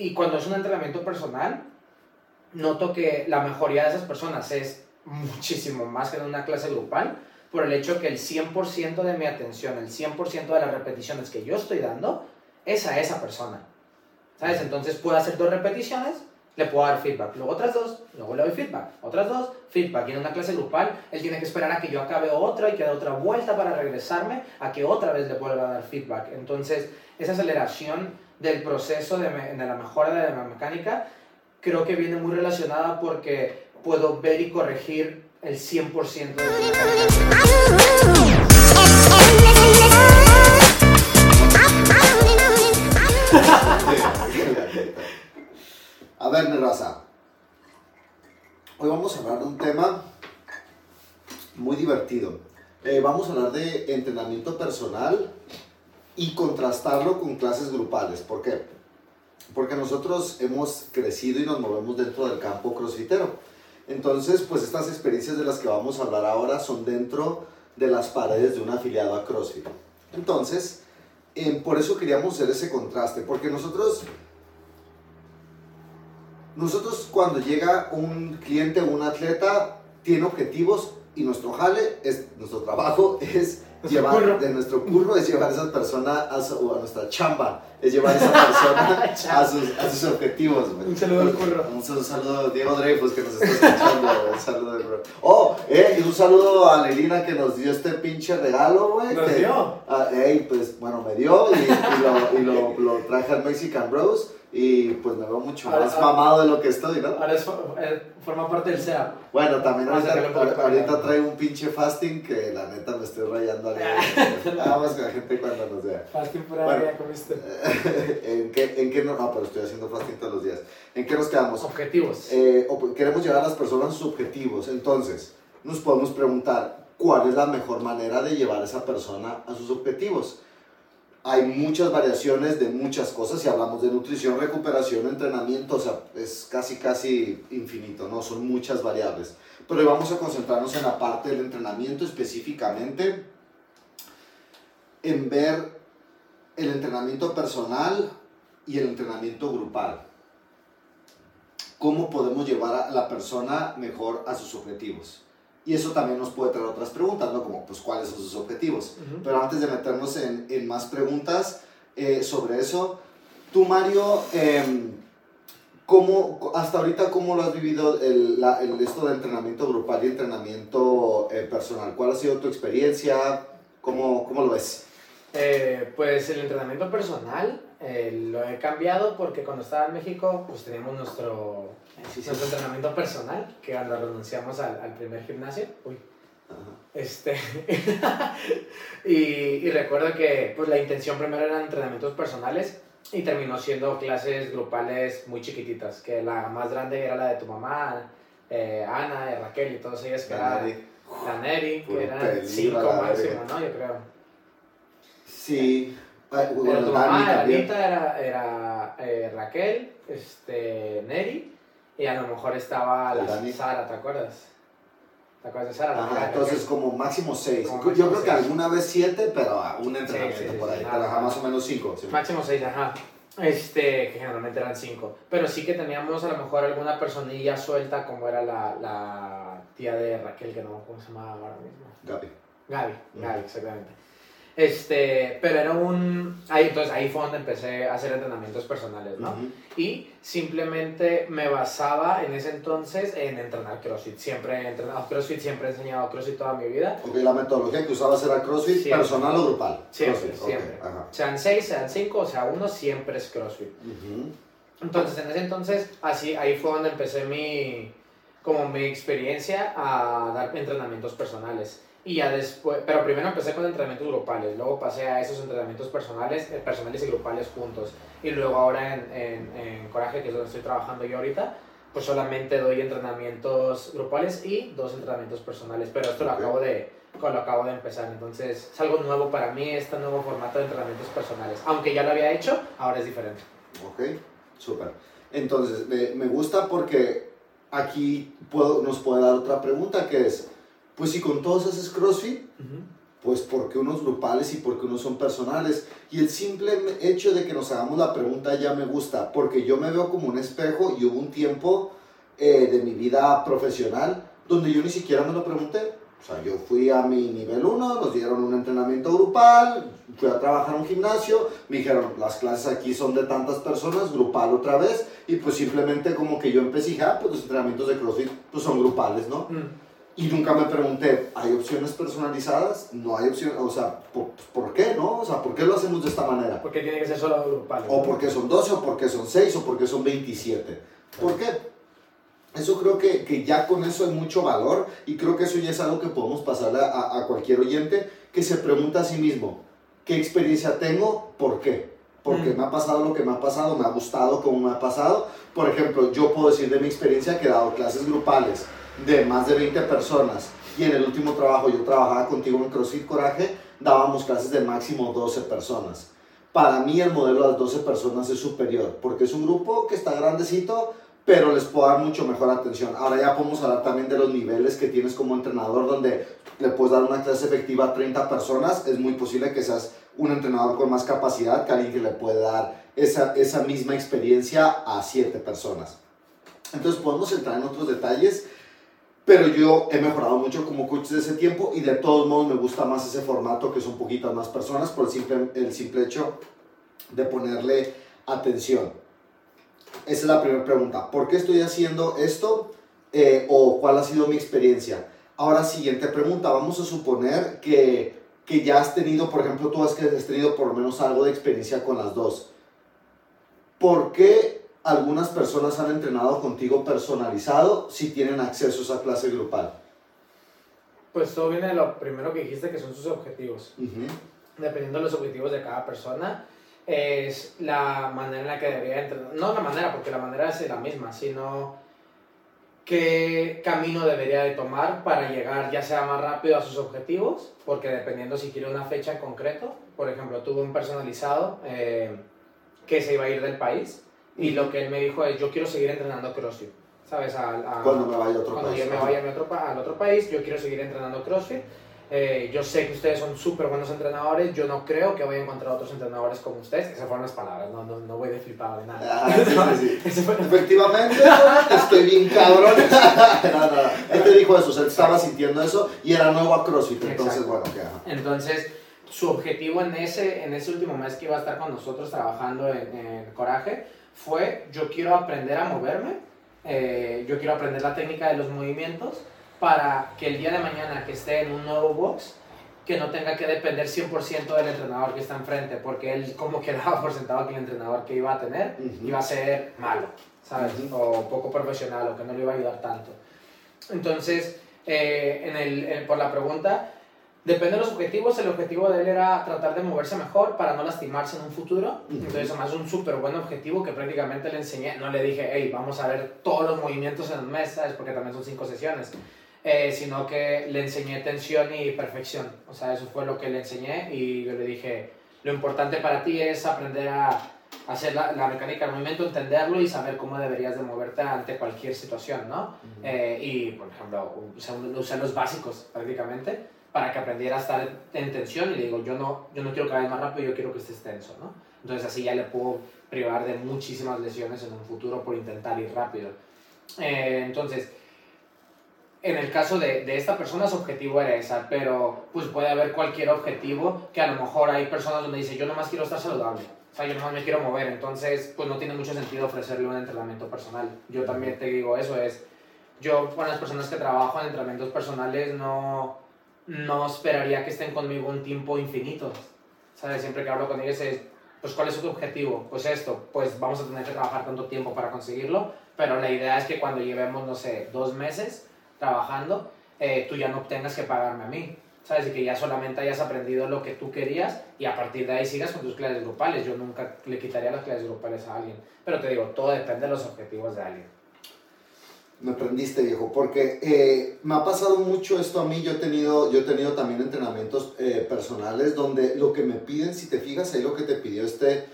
y cuando es un entrenamiento personal, noto que la mejoría de esas personas es muchísimo más que en una clase grupal, por el hecho que el 100% de mi atención, el 100% de las repeticiones que yo estoy dando, es a esa persona. ¿Sabes? Entonces puedo hacer dos repeticiones, le puedo dar feedback, luego otras dos, luego le doy feedback, otras dos, feedback. Y en una clase grupal, él tiene que esperar a que yo acabe otra y que dé otra vuelta para regresarme a que otra vez le vuelva a dar feedback. Entonces, esa aceleración del proceso de, de la mejora de la mecánica creo que viene muy relacionada porque puedo ver y corregir el 100% de A ver, Nerraza. Hoy vamos a hablar de un tema muy divertido. Eh, vamos a hablar de entrenamiento personal y contrastarlo con clases grupales. ¿Por qué? Porque nosotros hemos crecido y nos movemos dentro del campo crossfitero. Entonces, pues estas experiencias de las que vamos a hablar ahora son dentro de las paredes de un afiliado a CrossFit. Entonces, eh, por eso queríamos hacer ese contraste, porque nosotros, nosotros cuando llega un cliente o un atleta, tiene objetivos y nuestro jale, es, nuestro trabajo es llevar, de nuestro curro es llevar a esa persona a, a nuestra chamba, es llevar a esa persona a, sus, a sus objetivos. Un saludo al curro. Un, saludo a Diego Dreyfus que nos está escuchando. un saludo bro. Oh, eh, y un saludo a Nelina que nos dio este pinche regalo, güey. ¿Nos dio? Ah, pues, bueno, me dio y, y, lo, y lo, lo, traje al Mexican Bros y pues me veo mucho más mamado de lo que estoy, ¿no? Ahora es, eh, forma parte del SEA. Bueno, también ahorita, ahorita traigo un pinche fasting que la neta me estoy rayando Nada más que la gente cuando nos vea. Fasting por bueno, comiste. ¿en, qué, ¿En qué no? No, pero estoy haciendo fasting todos los días. ¿En qué nos quedamos? Objetivos. Eh, queremos llevar a las personas a sus objetivos. Entonces, nos podemos preguntar, ¿cuál es la mejor manera de llevar a esa persona a sus objetivos? Hay muchas variaciones de muchas cosas. Si hablamos de nutrición, recuperación, entrenamiento, o sea, es casi, casi infinito, ¿no? Son muchas variables. Pero hoy vamos a concentrarnos en la parte del entrenamiento específicamente, en ver el entrenamiento personal y el entrenamiento grupal. ¿Cómo podemos llevar a la persona mejor a sus objetivos? Y eso también nos puede traer otras preguntas, ¿no? Como, pues, ¿cuáles son sus objetivos? Pero antes de meternos en, en más preguntas eh, sobre eso, tú, Mario, eh, ¿cómo, hasta ahorita, ¿cómo lo has vivido el, la, el, esto de entrenamiento grupal y entrenamiento eh, personal? ¿Cuál ha sido tu experiencia? ¿Cómo, cómo lo ves? Eh, pues el entrenamiento personal lo he cambiado porque cuando estaba en México, pues teníamos nuestro sí, nuestro entrenamiento personal, que cuando renunciamos al, al primer gimnasio, uy, este, y, y, recuerdo que pues la intención primero eran entrenamientos personales y terminó siendo clases grupales muy chiquititas, que la más grande era la de tu mamá, eh, Ana, Raquel y todas ellas, que era la Neri, que eran cinco máximo, ¿no? Yo creo. Sí. Bueno, tu mamá, Anita, era, era eh, Raquel, este, Neri, y a lo mejor estaba la Sara, ¿te acuerdas? ¿Te acuerdas de Sara? Ajá, entonces como máximo seis. Yo creo que alguna vez siete, pero un entrenamiento por ahí. Trabajaba más o menos cinco. Máximo seis, ajá. Este, que generalmente eran cinco. Pero sí que teníamos a lo mejor alguna personilla suelta, como era la, la tía de Raquel, que no, ¿cómo se llamaba ahora mismo? Gaby. Gaby, Gaby, exactamente. Este, pero era un... Ahí, entonces ahí fue donde empecé a hacer entrenamientos personales, ¿no? Y simplemente me basaba en ese entonces en entrenar CrossFit. Siempre he entrenado CrossFit, siempre he enseñado CrossFit toda mi vida. Ok, la metodología que usabas era CrossFit personal o grupal. Siempre, siempre. Sean seis, sean cinco, o sea uno, siempre es CrossFit. Entonces, en ese entonces, así, ahí fue donde empecé mi, como mi experiencia a dar entrenamientos personales. Y ya después, pero primero empecé con entrenamientos grupales, luego pasé a esos entrenamientos personales, eh, personales y grupales juntos. Y luego ahora en, en, en, Coraje, que es donde estoy trabajando yo ahorita, pues solamente doy entrenamientos grupales y dos entrenamientos personales. Pero esto lo acabo de, lo acabo de empezar, entonces es algo nuevo para mí este nuevo formato de entrenamientos personales. Aunque ya lo había hecho, ahora es diferente. Ok, súper. Entonces, me, me gusta porque aquí puedo, nos puede dar otra pregunta que es pues si con todos haces CrossFit, Pues porque unos grupales y porque unos son personales. Y el simple hecho de que nos hagamos la pregunta ya me gusta, porque yo me veo como un espejo y hubo un tiempo eh, de mi vida profesional donde yo ni siquiera me lo pregunté. O sea, yo fui a mi nivel 1, nos dieron un entrenamiento grupal, fui a trabajar en un gimnasio, me dijeron, las clases aquí son de tantas personas, grupal otra vez, y pues simplemente como que yo empecé, ah, pues los entrenamientos de CrossFit pues son grupales, ¿no? Mm. Y nunca me pregunté, ¿hay opciones personalizadas? No hay opciones, o sea, ¿por, qué, no? O sea, ¿por qué lo hacemos de esta manera? Porque tiene que ser solo grupal. O porque son 12, o porque son 6, o porque son 27. ¿Por qué? Eso creo que, que, ya con eso hay mucho valor y creo que eso ya es algo que podemos pasarle a, a, cualquier oyente que se pregunta a sí mismo, ¿qué experiencia tengo? ¿Por qué? Porque mm. me ha pasado lo que me ha pasado, me ha gustado como me ha pasado. Por ejemplo, yo puedo decir de mi experiencia que he dado clases grupales de más de 20 personas y en el último trabajo yo trabajaba contigo en CrossFit Coraje, dábamos clases de máximo 12 personas. Para mí el modelo de las 12 personas es superior porque es un grupo que está grandecito, pero les puedo dar mucho mejor atención. Ahora ya podemos hablar también de los niveles que tienes como entrenador, donde le puedes dar una clase efectiva a 30 personas. Es muy posible que seas un entrenador con más capacidad que alguien que le puede dar esa, esa misma experiencia a 7 personas. Entonces podemos entrar en otros detalles, pero yo he mejorado mucho como coach de ese tiempo y de todos modos me gusta más ese formato que son poquitas más personas por el simple, el simple hecho de ponerle atención. Esa es la primera pregunta. ¿Por qué estoy haciendo esto? Eh, ¿O cuál ha sido mi experiencia? Ahora, siguiente pregunta. Vamos a suponer que, que ya has tenido, por ejemplo, tú has, tenido por lo menos algo de experiencia con las dos. ¿Por qué algunas personas han entrenado contigo personalizado si tienen acceso a esa clase grupal? Pues todo viene de lo primero que dijiste, que son sus objetivos. Dependiendo de los objetivos de cada persona, es la manera en la que debería entrenar. No la manera, porque la manera es la misma, sino qué camino debería de tomar para llegar ya sea más rápido a sus objetivos, porque dependiendo si quiere una fecha en concreto, por ejemplo, tuve un personalizado eh, que se iba a ir del país y lo que él me dijo es, yo quiero seguir entrenando CrossFit, ¿sabes? cuando me vaya a otro cuando yo me vaya a otro, al otro país, yo quiero seguir entrenando CrossFit eh, yo sé que ustedes son súper buenos entrenadores, yo no creo que voy a encontrar otros entrenadores como ustedes. Esas fueron las palabras, no, no, no voy de flipado de nada. Ah, Efectivamente, estoy bien cabrón. Él te dijo eso, él estaba sintiendo eso y era nuevo a CrossFit, entonces bueno, Entonces, su objetivo en ese, en ese último mes que iba a estar con nosotros trabajando en, Coraje fue, yo quiero aprender a moverme, eh, yo quiero aprender la técnica de los movimientos para que el día de mañana que esté en un nuevo box, que no tenga que depender 100% del entrenador que está enfrente, porque él como que daba por sentado que el entrenador que iba a tener iba a ser malo, ¿sabes? O poco profesional, o que no le iba a ayudar tanto. Entonces, eh, en el, por la pregunta, depende de los objetivos, el objetivo de él era tratar de moverse mejor para no lastimarse en un futuro. Entonces, además, un súper buen objetivo que prácticamente le enseñé. No le dije, hey, vamos a ver todos los movimientos en un mes, ¿sabes? Porque también son cinco sesiones eh, sino que le enseñé tensión y perfección. O sea, eso fue lo que le enseñé y yo le dije, lo importante para ti es aprender a hacer la, la mecánica del movimiento, entenderlo y saber cómo deberías de moverte ante cualquier situación, ¿no? Eh, y, por ejemplo, usar los básicos prácticamente para que aprendiera a estar en tensión y le digo, yo no, yo no quiero que vayas más rápido, yo quiero que estés tenso, ¿no? Entonces así ya le puedo privar de muchísimas lesiones en un futuro por intentar ir rápido. Eh, entonces, en el caso de, de, esta persona su objetivo era esa, pero pues puede haber cualquier objetivo que a lo mejor hay personas donde dice yo nomás quiero estar saludable, o sea, yo nomás me quiero mover, entonces pues no tiene mucho sentido ofrecerle un entrenamiento personal. Yo también te digo eso, es, yo con las personas que trabajo en entrenamientos personales no, no esperaría que estén conmigo un tiempo infinito, ¿sabes? Siempre que hablo con ellos es, pues ¿cuál es tu objetivo? Pues esto, pues vamos a tener que trabajar tanto tiempo para conseguirlo, pero la idea es que cuando llevemos, no sé, dos meses, trabajando, eh, tú ya no tengas que pagarme a mí. ¿Sabes? Y que ya solamente hayas aprendido lo que tú querías y a partir de ahí sigas con tus clases grupales. Yo nunca le quitaría las clases grupales a alguien. Pero te digo, todo depende de los objetivos de alguien. Me aprendiste, viejo, porque eh, me ha pasado mucho esto a mí. Yo he tenido, yo he tenido también entrenamientos eh, personales donde lo que me piden, si te fijas ahí lo que te pidió este,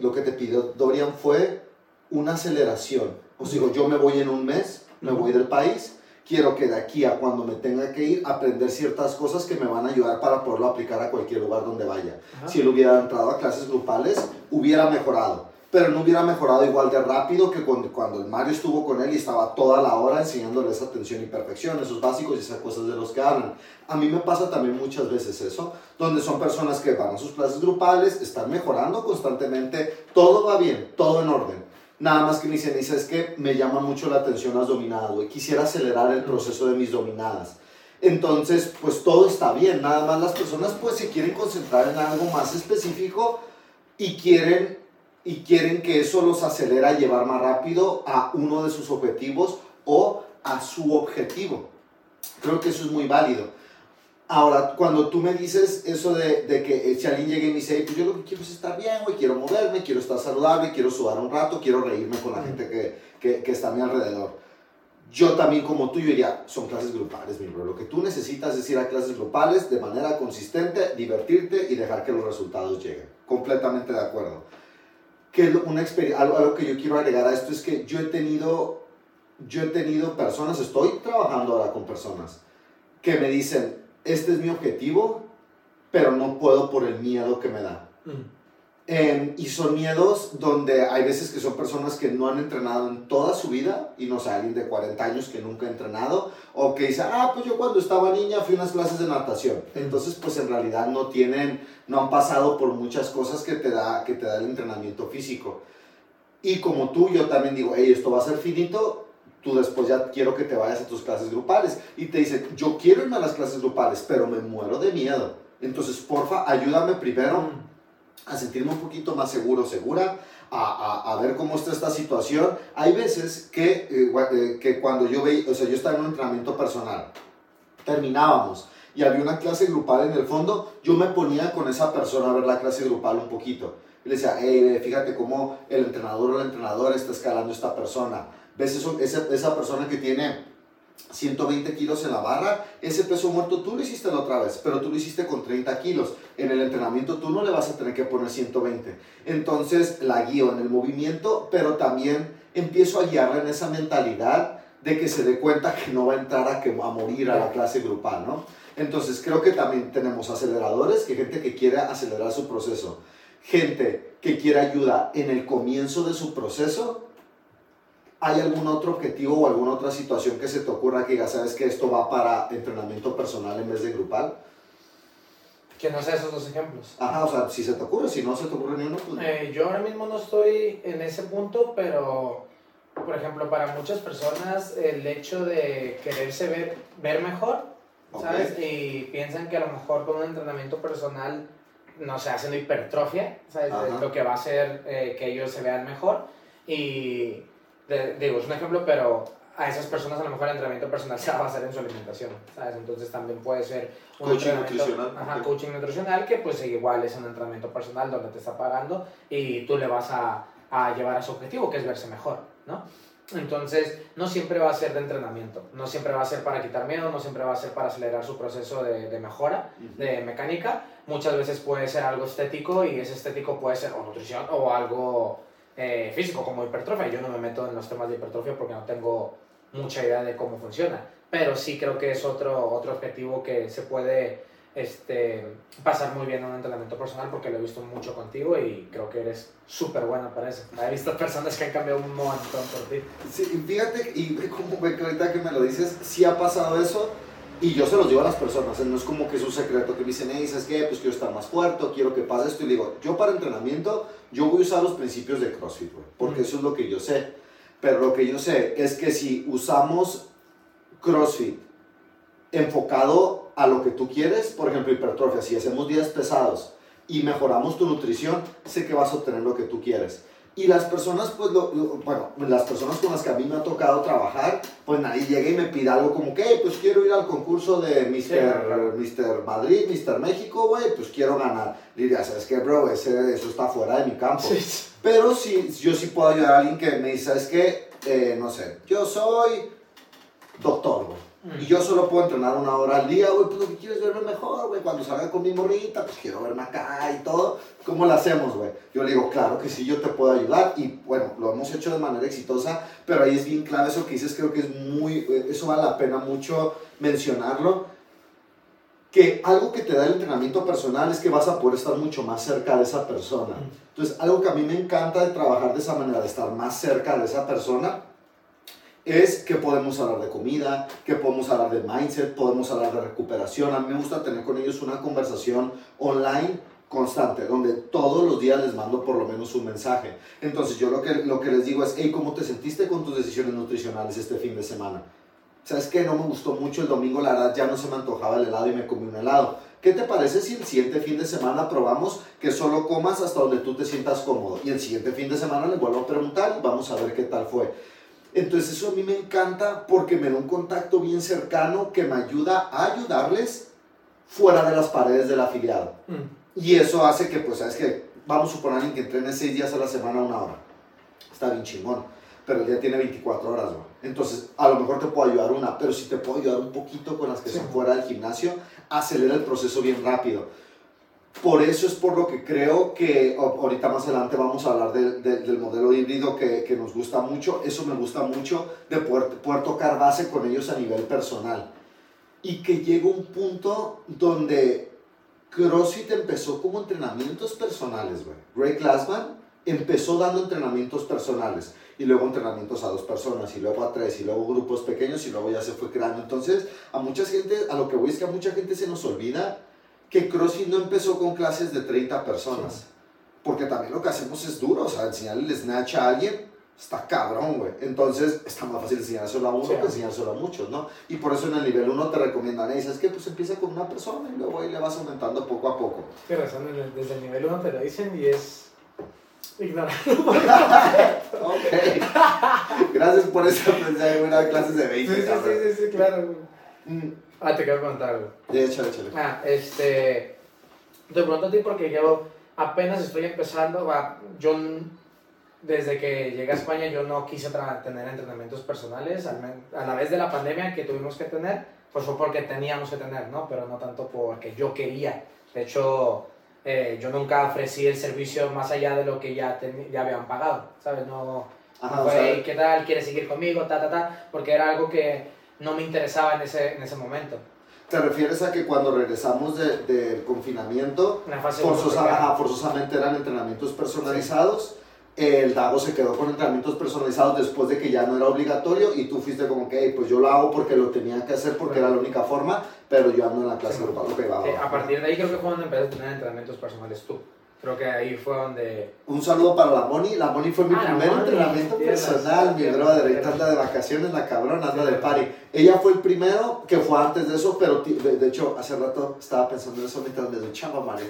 lo que te pidió Dorian fue una aceleración. Os digo, yo me voy en un mes me voy del país quiero que de aquí a cuando me tenga que ir, aprender ciertas cosas que me van a ayudar para poderlo aplicar a cualquier lugar donde vaya. Si él hubiera entrado a clases grupales, hubiera mejorado pero no hubiera mejorado igual de rápido que cuando, cuando el Mario estuvo con él y estaba toda la hora enseñándole esa atención y perfección, esos básicos y esas cosas de los que hablan. A mí me pasa también muchas veces eso, donde son personas que van a sus clases grupales, están mejorando constantemente, todo va bien, todo en orden. Nada más que me dicen, dice, es que me llama mucho la atención las dominadas, güey. Quisiera acelerar el proceso de mis dominadas. Entonces, pues todo está bien. Nada más las personas pues se quieren concentrar en algo más específico y quieren y quieren que eso los acelera a llevar más rápido a uno de sus objetivos o a su objetivo. Creo que eso es muy válido. Ahora, cuando tú me dices eso de, de que eh, si alguien llega y me dice, pues yo lo que quiero es estar bien, güey, quiero moverme, quiero estar saludable, quiero sudar un rato, quiero reírme con la gente que, que, que está a mi alrededor. Yo también, como tú, yo diría, son clases grupales, mi bro. Lo que tú necesitas es ir a clases grupales de manera consistente, divertirte y dejar que los resultados lleguen. Completamente de acuerdo que una experiencia, algo, que yo quiero agregar a esto es que yo he tenido, yo he tenido personas, estoy trabajando ahora con personas que me dicen, este es mi objetivo, pero no puedo por el miedo que me da. Em, y son miedos donde hay veces que son personas que no han entrenado en toda su vida, y no sé, alguien de 40 años que nunca ha entrenado, o que dice, ah, pues yo cuando estaba niña fui a unas clases de natación. Entonces, pues en realidad no tienen, no han pasado por muchas cosas que te da, que te da el entrenamiento físico. Y como tú, yo también digo, hey, esto va a ser finito, tú después ya quiero que te vayas a tus clases grupales. Y te dicen, yo quiero irme a las clases grupales, pero me muero de miedo. Entonces, porfa, ayúdame primero a sentirme un poquito más seguro, segura, a, a, a, ver cómo está esta situación. Hay veces que, eh, eh, que cuando yo veía, o sea, yo estaba en un entrenamiento personal, terminábamos y había una clase grupal en el fondo, yo me ponía con esa persona a ver la clase grupal un poquito. Y le decía, hey, fíjate cómo el entrenador o el entrenador está escalando esta persona. ¿Ves eso, esa, esa persona que tiene 120 kilos en la barra, ese peso muerto tú lo hiciste la otra vez, pero tú lo hiciste con 30 kilos. En el entrenamiento tú no le vas a tener que poner 120. Entonces la guío en el movimiento, pero también empiezo a guiarla en esa mentalidad de que se dé cuenta que no va a entrar a, que, a morir a la clase grupal, ¿no? Entonces creo que también tenemos aceleradores, que gente que quiere acelerar su proceso, gente que quiere ayuda en el comienzo de su proceso ¿Hay algún otro objetivo o alguna otra situación que se te ocurra que ya sabes que esto va para entrenamiento personal en vez de grupal? Que no sea esos dos ejemplos. Ajá, o sea, si se te ocurre, si no se te ocurre ni uno, pues... Eh, yo ahora mismo no estoy en ese punto, pero, por ejemplo, para muchas personas el hecho de quererse ver, ver mejor, ¿sabes? Y piensan que a lo mejor con un entrenamiento personal, no sé, haciendo hipertrofia, ¿sabes? Lo que va a hacer eh, que ellos se vean mejor. Y digo, es un ejemplo, pero a esas personas a lo mejor el entrenamiento personal se va a basar en su alimentación, ¿sabes? Entonces también puede ser un coaching nutricional. Ajá, coaching nutricional que pues igual es un entrenamiento personal donde te está pagando y tú le vas a, a llevar a su objetivo, que es verse mejor, ¿no? Entonces, no siempre va a ser de entrenamiento, no siempre va a ser para quitar miedo, no siempre va a ser para acelerar su proceso de, de mejora, de mecánica. Muchas veces puede ser algo estético y ese estético puede ser o nutrición o algo eh, físico como hipertrofia. Yo no me meto en los temas de hipertrofia porque no tengo mucha idea de cómo funciona, pero sí creo que es otro, otro objetivo que se puede este, pasar muy bien en un entrenamiento personal porque lo he visto mucho contigo y creo que eres súper bueno para eso. He visto personas que han cambiado un montón por ti. Sí, fíjate, y como ahorita que me lo dices, sí ha pasado eso y yo se los digo a las personas, no es como que es un secreto que me dicen, hey, ¿sabes qué? Pues quiero estar más fuerte, quiero que pase esto. Y digo, yo para entrenamiento, yo voy a usar los principios de CrossFit, porque eso es lo que yo sé. Pero lo que yo sé es que si usamos CrossFit enfocado a lo que tú quieres, por ejemplo, hipertrofia, si hacemos días pesados y mejoramos tu nutrición, sé que vas a obtener lo que tú quieres. Y las personas, pues, bueno, las personas con las que a mí me ha tocado trabajar, pues nadie llega y me pide algo como que, pues quiero ir al concurso de Mr. Mister Madrid, Mr. México, güey, pues quiero ganar. Diría, ¿sabes qué, bro? Ese, eso está fuera de mi campo. Pero sí, yo sí puedo ayudar a alguien que me dice, ¿sabes qué? Eh, no sé, yo soy doctor, güey. Y yo solo puedo entrenar una hora al día, güey, pues lo que quieres verme mejor, güey. Cuando salga con mi morrita, pues quiero verme acá y todo. ¿Cómo lo hacemos, güey? Yo le digo, claro que sí, yo te puedo ayudar. Y bueno, lo hemos hecho de manera exitosa, pero ahí es bien clave eso que dices, creo que es muy, eh, eso vale la pena mucho mencionarlo. Que algo que te da el entrenamiento personal es que vas a poder estar mucho más cerca de esa persona. Entonces, algo que a mí me encanta de trabajar de esa manera, de estar más cerca de esa persona, es que podemos hablar de comida, que podemos hablar de mindset, podemos hablar de recuperación. A mí me gusta tener con ellos una conversación online constante, donde todos los días les mando por lo menos un mensaje. Entonces yo lo que, lo que les digo es, hey, ¿cómo te sentiste con tus decisiones nutricionales este fin de semana? ¿Sabes qué? No me gustó mucho el domingo, la verdad ya no se me antojaba el helado y me comí un helado. ¿Qué te parece si el siguiente fin de semana probamos que solo comas hasta donde tú te sientas cómodo? Y el siguiente fin de semana les vuelvo a preguntar y vamos a ver qué tal fue. Entonces eso a mí me encanta porque me da un contacto bien cercano que me ayuda a ayudarles fuera de las paredes del afiliado. Mm. Y eso hace que, pues, ¿sabes que Vamos a suponer que entrene seis días a la semana, una hora. Está bien chingón. Pero el día tiene 24 horas. Entonces, a lo mejor te puedo ayudar una, pero si te puedo ayudar un poquito con las que son fuera del gimnasio, acelera el proceso bien rápido. Por eso es por lo que creo que ahorita más adelante vamos a hablar del modelo híbrido que, que, nos gusta mucho. Eso me gusta mucho de poder, poder tocar base con ellos a nivel personal. Y que llega un punto donde CrossFit empezó como entrenamientos personales, güey. Greg Glassman empezó dando entrenamientos personales y luego entrenamientos a dos personas y luego a tres y luego grupos pequeños y luego ya se fue creando. Entonces, a mucha gente, a lo que voy que a mucha gente se nos olvida que CrossFit no empezó con clases de 30 personas. Porque también lo que hacemos es duro, o sea, enseñarle el snatch a alguien está cabrón, güey. Entonces, está más fácil enseñárselo a uno que enseñárselo a muchos, ¿no? Y por eso en el nivel 1 te recomiendan, y dices que pues empieza con una persona y luego ahí le vas aumentando poco a poco. Tienes razón, desde el nivel 1 te lo dicen y es ignorarlo. ok. Gracias por esa mensaje, buena clases de 20. Sí, sí, sí, sí, claro. Mm. Ah, te quiero contar algo. Échale, échale. Ah, este. Te pregunto a ti porque yo apenas estoy empezando. Va, yo, desde que llegué a España, yo no quise tener entrenamientos personales. A la vez de la pandemia que tuvimos que tener, pues fue porque teníamos que tener, ¿no? Pero no tanto porque yo quería. De hecho, eh, yo nunca ofrecí el servicio más allá de lo que ya, ya habían pagado, ¿sabes? No, Ajá, fue, ¿qué tal? ¿Quieres seguir conmigo? Ta, ta, ta. Porque era algo que no me interesaba en ese, en ese momento. ¿Te refieres a que cuando regresamos del de confinamiento, forzosamente eran entrenamientos personalizados? El Dago se quedó con entrenamientos personalizados después de que ya no era obligatorio y tú fuiste como que, pues yo lo hago porque lo tenía que hacer porque era la única forma, pero yo ando en la clase grupal. a partir de ahí creo que fue cuando empezaste a tener entrenamientos personales tú. Creo que ahí fue donde... Un saludo para la Moni. La Moni fue mi ah, primer entrenamiento personal, mi brother. Ahorita anda de vacaciones, la cabrona, anda de party. Ella fue el primero que fue antes de eso, pero de, hecho hace rato estaba pensando en eso mientras me duchaba, Mari.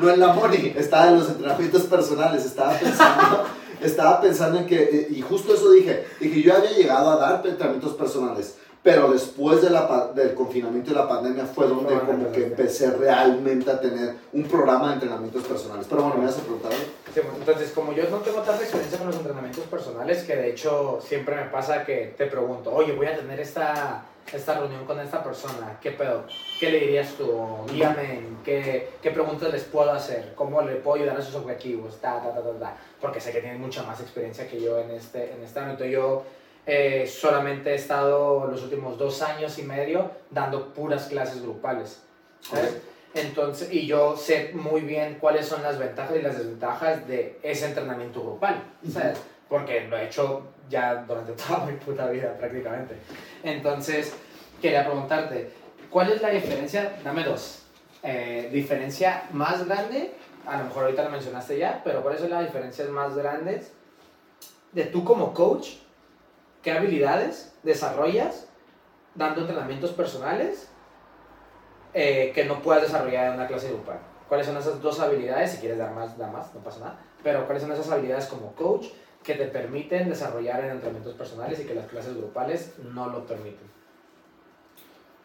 No en la Moni, estaba en los entrenamientos personales, estaba pensando... estaba pensando en que, eh, y justo eso dije, dije, yo había llegado a dar entrenamientos personales, pero después de la, del confinamiento y la pandemia fue donde como que empecé realmente a tener un programa de entrenamientos personales. Pero bueno, me vas a preguntar. Sí, entonces, como yo no tengo tanta experiencia con los entrenamientos personales, que de hecho siempre me pasa que te pregunto, oye, voy a tener esta, esta reunión con esta persona, ¿qué pedo? ¿Qué le dirías tú? Dígame, ¿qué, ¿qué preguntas les puedo hacer? ¿Cómo le puedo ayudar a sus objetivos? Ta, ta, ta, ta, ta. Porque sé que tienen mucha más experiencia que yo en este, en este ámbito. Yo eh, solamente he estado los últimos dos años y medio dando puras clases grupales. Entonces, y yo sé muy bien cuáles son las ventajas y las desventajas de ese entrenamiento grupal, Porque lo he hecho ya durante toda mi puta vida prácticamente. Entonces, quería preguntarte, ¿cuál es la diferencia? Dame dos. Eh, diferencia más grande, a lo mejor ahorita lo mencionaste ya, pero ¿cuáles son las diferencias más grandes de tú como coach ¿Qué habilidades desarrollas dando entrenamientos personales eh, que no puedas desarrollar en una clase grupal? ¿Cuáles son esas dos habilidades? Si quieres dar más, da más, no pasa nada. Pero ¿cuáles son esas habilidades como coach que te permiten desarrollar en entrenamientos personales y que las clases grupales no lo permiten?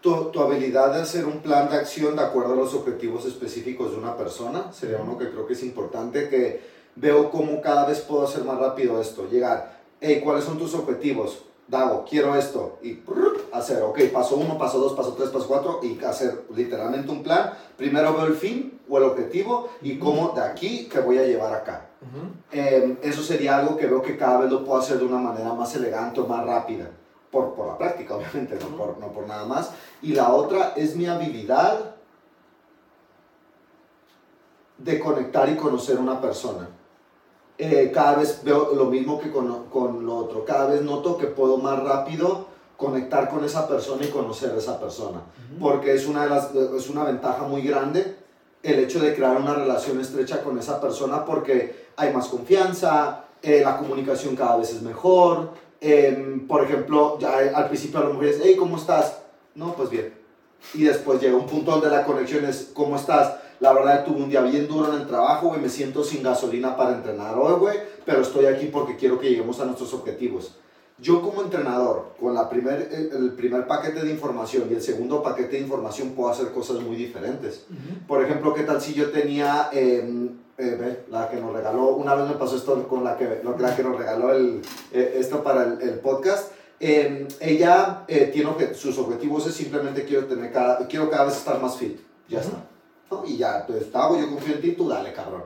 Tu, tu, habilidad de hacer un plan de acción de acuerdo a los objetivos específicos de una persona sería uno que creo que es importante que veo cómo cada vez puedo hacer más rápido esto, llegar hey, ¿cuáles son tus objetivos? Dago, quiero esto. Y hacer, ok, paso uno, paso dos, paso tres, paso cuatro. Y hacer literalmente un plan. Primero veo el fin o el objetivo y cómo de aquí que voy a llevar acá. Eh, eso sería algo que veo que cada vez lo puedo hacer de una manera más elegante o más rápida. Por, por la práctica, obviamente, no por, no por nada más. Y la otra es mi habilidad de conectar y conocer una persona. Eh, cada vez veo lo mismo que con, con lo otro. Cada vez noto que puedo más rápido conectar con esa persona y conocer a esa persona. Porque es una, de las, es una ventaja muy grande el hecho de crear una relación estrecha con esa persona porque hay más confianza, eh, la comunicación cada vez es mejor. em, por ejemplo, ya al principio a lo mejor es, hey, ¿cómo estás? No, pues bien. Y después llega un punto donde la conexión es, ¿cómo estás? La verdad, tuve un día bien duro en el trabajo, güey, me siento sin gasolina para entrenar hoy, güey, pero estoy aquí porque quiero que lleguemos a nuestros objetivos. Yo como entrenador, con la primer, el, primer paquete de información y el segundo paquete de información, puedo hacer cosas muy diferentes. Ujú. Por ejemplo, ¿qué tal si yo tenía eh, eh, ve, la que nos regaló, una vez me pasó esto con la que, la que nos regaló el, eh, esto para el, el podcast? Eh, ella eh, tiene obje- sus objetivos es simplemente quiero tener cada, quiero cada vez estar más fit. Ya Ujú. está. ¿No? Y ya, pues hago, yo confío en ti, tú dale, cabrón.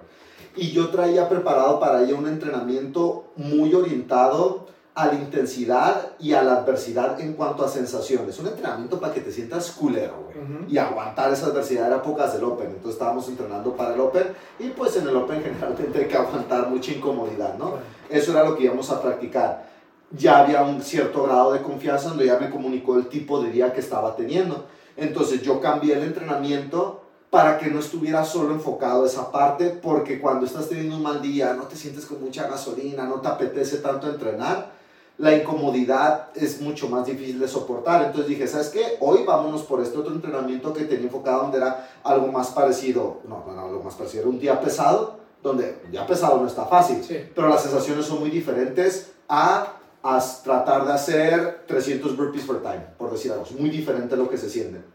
Y yo traía preparado para ella un entrenamiento muy orientado a la intensidad y a la adversidad en cuanto a sensaciones. Un entrenamiento para que te sientas culero, güey Ujú. y aguantar esa adversidad era pocas del Open. Entonces estábamos entrenando para el Open y pues en el Open generalmente hay que aguantar mucha incomodidad, ¿no? Bueno. Eso era lo que íbamos a practicar. Ya había un cierto grado de confianza donde ya me comunicó el tipo de día que estaba teniendo. Entonces yo cambié el entrenamiento para que no estuviera solo enfocado a esa parte, porque cuando estás teniendo un mal día, no te sientes con mucha gasolina, no te apetece tanto entrenar, la incomodidad es mucho más difícil de soportar. Entonces dije, ¿sabes qué? Hoy vámonos por este otro entrenamiento que tenía enfocado donde era algo más parecido, no, no, no, algo más parecido, era un día pesado, donde un día pesado no está fácil, Sí. pero las sensaciones son muy diferentes a, a tratar de hacer 300 burpees per time, por decir algo. Es muy diferente lo que se siente.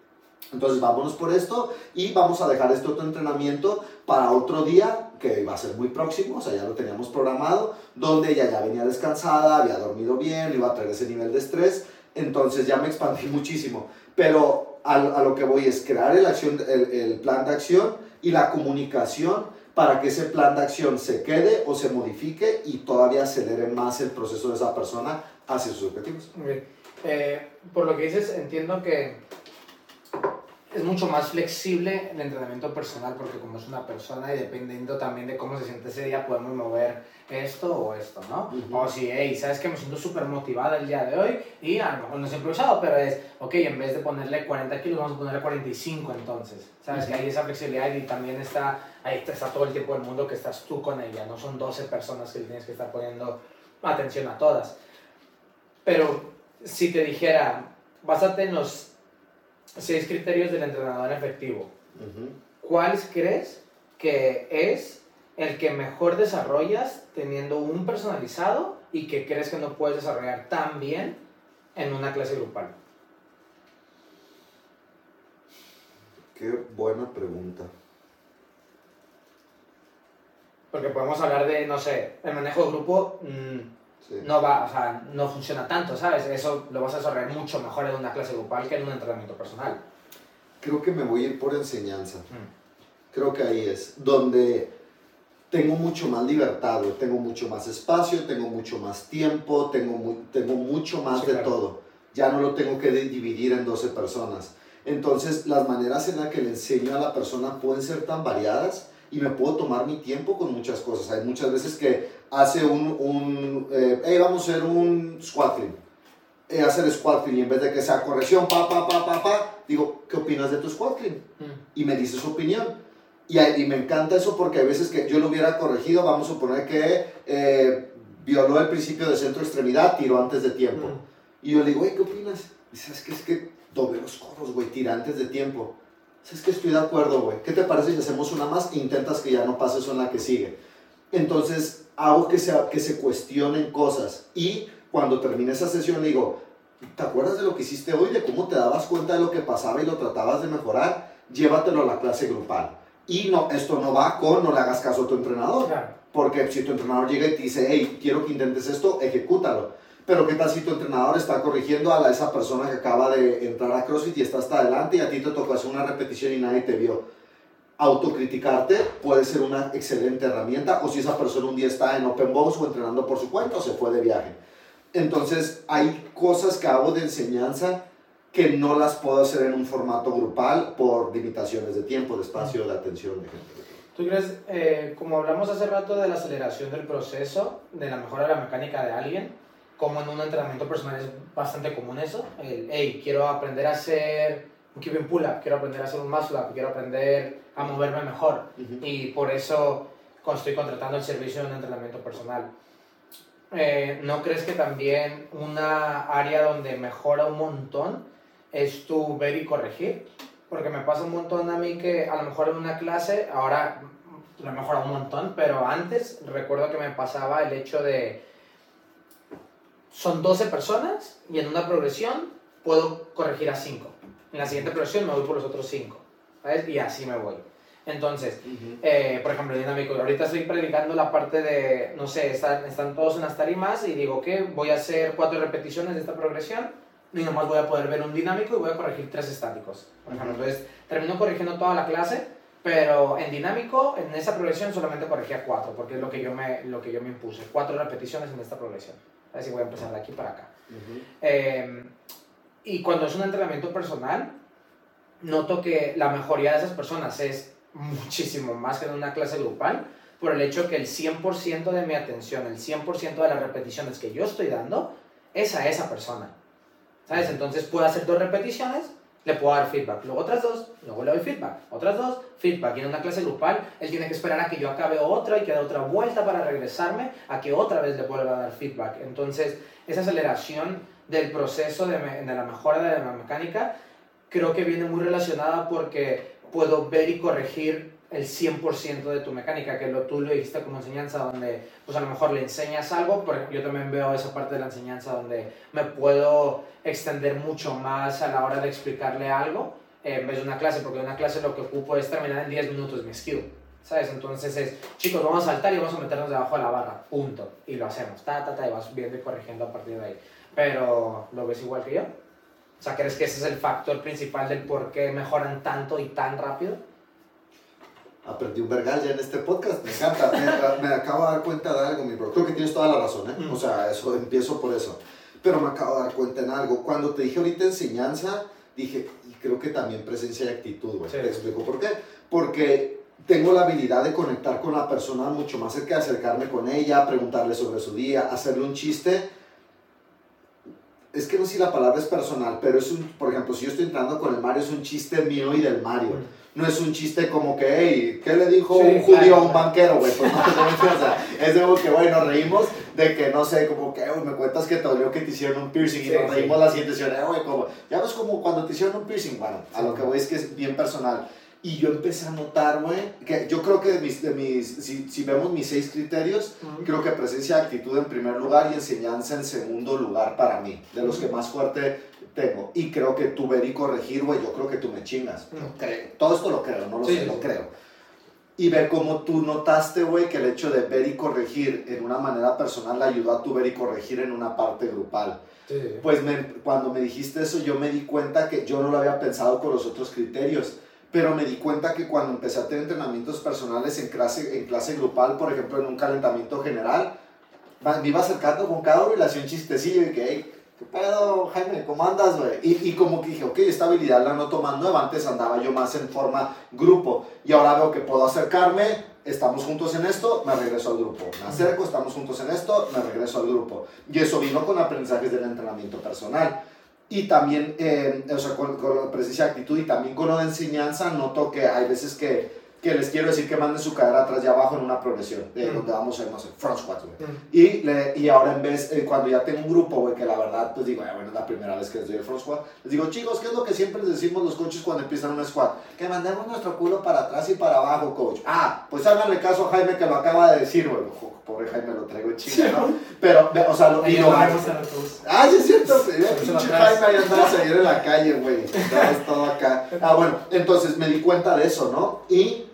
Entonces vámonos por esto y vamos a dejar este otro entrenamiento para otro día que va a ser muy próximo, o sea, ya lo teníamos programado, donde ella ya venía descansada, había dormido bien, iba a traer ese nivel de estrés, entonces ya me expandí muchísimo. Pero a, a lo que voy es crear el, acción, el, el plan de acción y la comunicación para que ese plan de acción se quede o se modifique y todavía acelere más el proceso de esa persona hacia sus objetivos. Muy bien. Eh, por lo que dices, entiendo que es mucho más flexible el entrenamiento personal porque como es una persona y dependiendo también de cómo se siente ese día podemos mover esto o esto, ¿no? Ujú. O si, hey, sabes que me siento súper motivada el día de hoy y a lo mejor no es improvisado, pero es, ok, en vez de ponerle 40 kilos vamos a ponerle 45 entonces, ¿sabes? Que hay esa flexibilidad y también está, ahí está todo el tiempo del mundo que estás tú con ella, no son 12 personas que tienes que estar poniendo atención a todas. Pero si te dijera, básate en los seis criterios del entrenador efectivo. ¿cuáles crees que es el que mejor desarrollas teniendo un personalizado y que crees que no puedes desarrollar tan bien en una clase grupal? Qué buena pregunta. Porque podemos hablar de, no sé, el manejo de grupo mm, Sí. no va, o sea, no funciona tanto, ¿sabes? Eso lo vas a desarrollar mucho mejor en una clase grupal que en un entrenamiento personal. Creo que me voy a ir por enseñanza. Mm. Creo que ahí es donde tengo mucho más libertad, tengo mucho más espacio, tengo mucho más tiempo, tengo, mu- tengo mucho más Sí, de claro. todo. Ya no lo tengo que di- dividir en 12 personas. Entonces, las maneras en las que le enseño a la persona pueden ser tan variadas y me puedo tomar mi tiempo con muchas cosas. Hay muchas veces que hace un, un eh, hey, vamos a hacer un squat clean. Eh, hacer squat clean y en vez de que sea corrección, pa, pa, pa, pa, pa, digo, ¿qué opinas de tu squat clean? Mm. y me dice su opinión. Y, y me encanta eso porque hay veces que yo lo hubiera corregido, vamos a suponer que eh, violó el principio de centro extremidad, tiró antes de tiempo. Mm. Y yo le digo, güey, ¿qué opinas? Y sabes que es que doble los codos, güey, tira antes de tiempo. ¿Sabes que estoy de acuerdo, güey? ¿Qué te parece si hacemos una más e intentas que ya no pase eso en la que sigue? Entonces, hago que se, que se cuestionen cosas. Y cuando termine esa sesión, digo, ¿te acuerdas de lo que hiciste hoy? De cómo te dabas cuenta de lo que pasaba y lo tratabas de mejorar. Llévatelo a la clase grupal. Y no, esto no va con no le hagas caso a tu entrenador. Claro. Porque si tu entrenador llega y te dice, hey, quiero que intentes esto, ejecútalo. pero ¿qué tal si tu entrenador está corrigiendo a la, esa persona que acaba de entrar a CrossFit y está hasta adelante y a ti te tocó hacer una repetición y nadie te vio? Autocriticarte puede ser una excelente herramienta o si esa persona un día está en Open Box o entrenando por su cuenta o se fue de viaje. Entonces hay cosas que hago de enseñanza que no las puedo hacer en un formato grupal por limitaciones de tiempo, de espacio, de atención, de gente. ¿Tú crees, eh, como hablamos hace rato de la aceleración del proceso, de la mejora de la mecánica de alguien, como en un entrenamiento personal es bastante común eso, el, hey, quiero aprender a hacer un keeping pull-up, quiero aprender a hacer un muscle up, quiero aprender a moverme mejor, y por eso estoy contratando el servicio de un entrenamiento personal. Eh, ¿No crees que también una área donde mejora un montón es tu ver y corregir? Porque me pasa un montón a mí que a lo mejor en una clase, ahora lo he mejorado un montón, pero antes recuerdo que me pasaba el hecho de, son 12 personas y en una progresión puedo corregir a 5. En la siguiente progresión me voy por los otros 5. ¿Sabes? Y así me voy. Entonces, eh, por ejemplo, dinámico, ahorita estoy predicando la parte de, no sé, están, están todos en las tarimas y digo que voy a hacer cuatro repeticiones de esta progresión y nomás voy a poder ver un dinámico y voy a corregir tres estáticos. Por ejemplo, entonces termino corrigiendo toda la clase, pero en dinámico, en esa progresión solamente corregía cuatro, porque es lo que yo me, lo que yo me impuse, cuatro repeticiones en esta progresión. Así voy a empezar de aquí para acá. Em, y cuando es un entrenamiento personal, noto que la mejoría de esas personas es muchísimo más que en una clase grupal, por el hecho que el 100% de mi atención, el 100% de las repeticiones que yo estoy dando, es a esa persona. ¿Sabes? Entonces puedo hacer dos repeticiones, le puedo dar feedback. Luego otras dos, luego le doy feedback. Otras dos, feedback. Y en una clase grupal, él tiene que esperar a que yo acabe otra y que dé otra vuelta para regresarme a que otra vez le vuelva a dar feedback. Entonces, esa aceleración del proceso de, de la mejora de la mecánica creo que viene muy relacionada porque puedo ver y corregir el 100% de tu mecánica, que lo, tú lo dijiste como enseñanza, donde pues a lo mejor le enseñas algo, pero yo también veo esa parte de la enseñanza donde me puedo extender mucho más a la hora de explicarle algo en vez de una clase, porque una clase lo que ocupo es terminar en 10 minutos mi skill, ¿sabes? Entonces es, chicos, vamos a saltar y vamos a meternos debajo de la barra, punto, y lo hacemos, ta, ta, ta, y vas viendo y corrigiendo a partir de ahí. Pero, ¿lo ves igual que yo? O sea, ¿crees que ese es el factor principal del por qué mejoran tanto y tan rápido? Aprendí un vergal ya en este podcast, me encanta. me, acabo de dar cuenta de algo, mi bro. Creo que tienes toda la razón, ¿eh? Mm. O sea, eso, empiezo por eso. Pero me acabo de dar cuenta en algo. Cuando te dije ahorita enseñanza, dije, y creo que también presencia y actitud, güey. Te explico por qué. Porque tengo la habilidad de conectar con la persona mucho más cerca, acercarme con ella, preguntarle sobre su día, hacerle un chiste es que no sé si la palabra es personal, pero es un, por ejemplo, si yo estoy entrando con el Mario, es un chiste mío y del Mario. No es un chiste como que, hey, ¿qué le dijo un judío a un banquero, güey? Pues no, o sea, es algo que, güey, nos reímos de que, no sé, como que, güey, me cuentas que te dolió que te hicieron un piercing y nos reímos la siguiente eh, güey, como, ya ves como cuando te hicieron un piercing, bueno, a lo que voy es que es bien personal. Y yo empecé a notar, güey, que yo creo que de mis, de mis si, si, vemos mis seis criterios, creo que presencia de actitud en primer lugar y enseñanza en segundo lugar para mí, de los que más fuerte tengo. Y creo que tú ver y corregir, güey, yo creo que tú me chingas. Todo esto lo creo, no lo sé, lo creo. Y ver cómo tú notaste, güey, que el hecho de ver y corregir en una manera personal ayudó a tu ver y corregir en una parte grupal. Pues cuando me dijiste eso, yo me di cuenta que yo no lo había pensado con los otros criterios pero me di cuenta que cuando empecé a tener entrenamientos personales en clase, en clase grupal, por ejemplo, en un calentamiento general, me iba acercando con cada un chistecillo y que, hey, ¿qué pedo, Jaime? ¿Cómo andas, güey? Y, y, como que dije, ok, esta habilidad la noto más nueva. Antes andaba yo más en forma grupo y ahora veo que puedo acercarme, estamos juntos en esto, me regreso al grupo. Me acerco, estamos juntos en esto, me regreso al grupo. Y eso vino con aprendizajes del entrenamiento personal y también, eh, o sea, con, con, presencia actitud y también con lo de enseñanza, noto que hay veces que que les quiero decir que manden su cadera atrás y abajo en una progresión, de donde vamos a ir, no sé, front squat, güey. y, le, y ahora en vez, eh, cuando ya tengo un grupo, güey, que la verdad, pues digo, bueno, es la primera vez que les doy el front squat, les digo, chicos, ¿qué es lo que siempre les decimos los coaches cuando empiezan un squat? Que mandemos nuestro culo para atrás y para abajo, coach. Ah, pues háganle caso a Jaime que lo acaba de decir, güey. Pobre Jaime lo traigo en chinga, ¿no? Pero, o sea, lo, y lo Ah, sí es cierto, Jaime ahí andaba a seguir en la calle, güey. todo acá. Ah, bueno, entonces me di cuenta de eso, ¿no? Y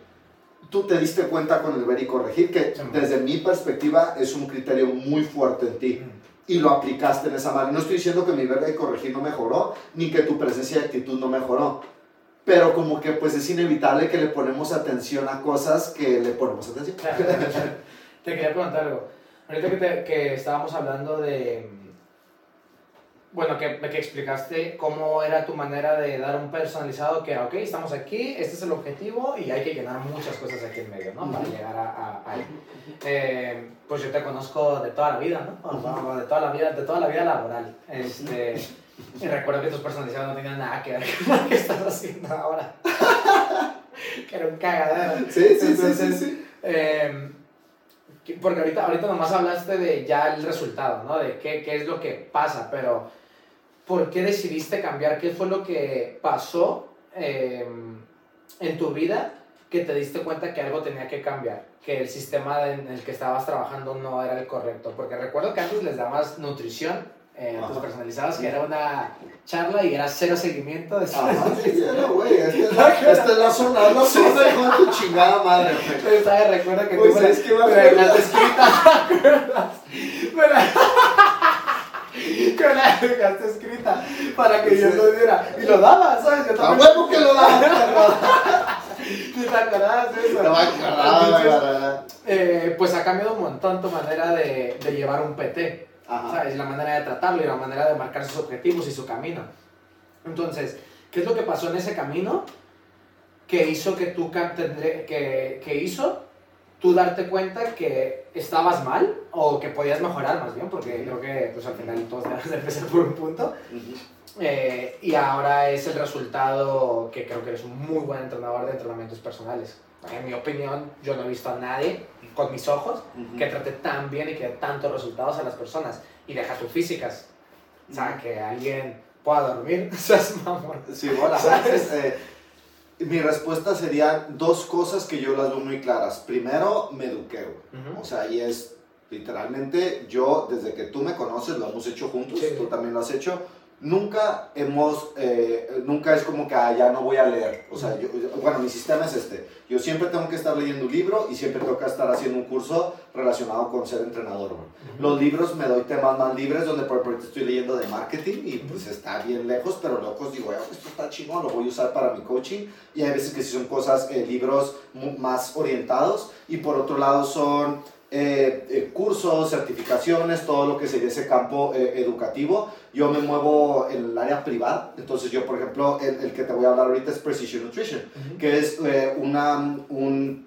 tú te diste cuenta con el ver y corregir que desde mi perspectiva es un criterio muy fuerte en ti. y lo aplicaste en esa manera. No estoy diciendo que mi verga y corregir no mejoró, ni que tu presencia y actitud no mejoró. Pero como que pues es inevitable que le ponemos atención a cosas que le ponemos atención. te quería preguntar algo. Ahorita que, te, que estábamos hablando de bueno, que, que explicaste cómo era tu manera de dar un personalizado, que, ok, estamos aquí, este es el objetivo y hay que llenar muchas cosas aquí en medio, ¿no? Para llegar a, ahí. Eh, pues yo te conozco de toda la vida, ¿no? De toda la vida, de toda la vida laboral. Este, y recuerdo que tus personalizados no tenían nada que ver con lo que estás haciendo ahora. que era un cagadero. Sí, sí, sí, sí. sí. Eh, porque ahorita, ahorita nomás hablaste de ya el resultado, ¿no? De qué, qué es lo que pasa, pero ¿por qué decidiste cambiar? ¿Qué fue lo que pasó em, en tu vida que te diste cuenta que algo tenía que cambiar? Que el sistema en el que estabas trabajando no era el correcto. Porque recuerdo que antes les dabas nutrición eh, tus personalizados, que era una charla y era cero seguimiento de Ah, sí, güey. Esta es la, zona, la zona, de tu chingada madre, güey. Recuerda que pues tú es que me la escrita, con la dejaste escrita para que yo lo diera. Y lo daba, ¿sabes? Yo también. Huevo que lo daba. ¿Te acordabas de eso? No me eh, pues ha cambiado un montón tu manera de, de llevar un PT. ¿Sabes? La manera de tratarlo y la manera de marcar sus objetivos y su camino. Entonces, ¿qué es lo que pasó en ese camino que hizo que tú que, que hizo tú darte cuenta que estabas mal o que podías mejorar más bien, porque creo que pues, al final todos debes de empezar por un punto. Eh, y ahora es el resultado que creo que eres un muy buen entrenador de entrenamientos personales. En mi opinión, yo no he visto a nadie con mis ojos que trate tan bien y que dé tantos resultados a las personas. Y deja tus físicas. O sea, que alguien pueda dormir. O sea, es mamón. Sí, bueno, eh, mi respuesta sería dos cosas que yo las veo muy claras. Primero, me eduqué. O sea, y es literalmente yo, desde que tú me conoces, lo hemos hecho juntos, tú también lo has hecho nunca hemos, eh, nunca es como que ah, ya no voy a leer. O sea, yo, bueno, mi sistema es este. Yo siempre tengo que estar leyendo un libro y siempre tengo que estar haciendo un curso relacionado con ser entrenador. Los libros me doy temas más libres donde por ejemplo estoy leyendo de marketing y pues está bien lejos, pero locos digo, esto está chingón, lo voy a usar para mi coaching. Y hay veces que sí son cosas, eh, libros más orientados. Y por otro lado son eh, eh, cursos, certificaciones, todo lo que sería ese campo eh, educativo. Yo me muevo en el área privada, entonces yo, por ejemplo, el, que te voy a hablar ahorita es Precision Nutrition, que es, una, un,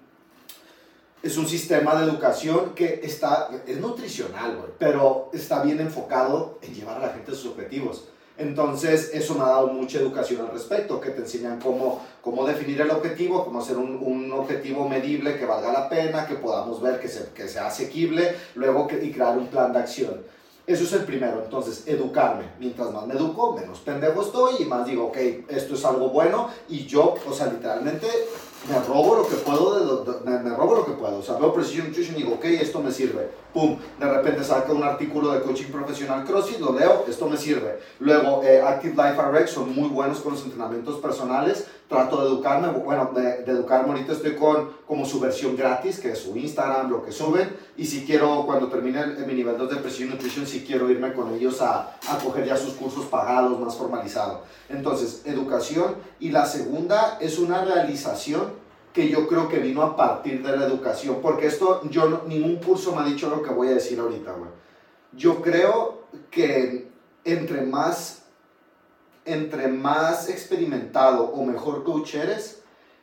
es un sistema de educación que está, es nutricional, pero está bien enfocado en llevar a la gente a sus objetivos. Entonces, eso me ha dado mucha educación al respecto, que te enseñan cómo, cómo definir el objetivo, cómo hacer un, un, objetivo medible que valga la pena, que podamos ver que, se, que sea asequible, luego y crear un plan de acción. Eso es el primero, entonces, educarme. Mientras más me educo, menos pendejo estoy y más digo, ok, esto es algo bueno y yo, o sea, literalmente me robo lo que puedo, de, me, robo lo que puedo. O sea, veo Precision Nutrition y digo, ok, esto me sirve. Pum, de repente saca un artículo de coaching profesional CrossFit, lo leo, esto me sirve. Luego, eh, Active Life RX son muy buenos con los entrenamientos personales. Trato de educarme, bueno, de, educarme ahorita estoy con como su versión gratis, que es su Instagram, lo que suben. Y si quiero, cuando termine mi nivel 2 de Precision Nutrition, si quiero irme con ellos a, a coger ya sus cursos pagados, más formalizados. Entonces, educación. Y la segunda es una realización que yo creo que vino a partir de la educación, porque esto, yo ningún curso me ha dicho lo que voy a decir ahorita, güey. Yo creo que entre más, entre más experimentado o mejor coach eres,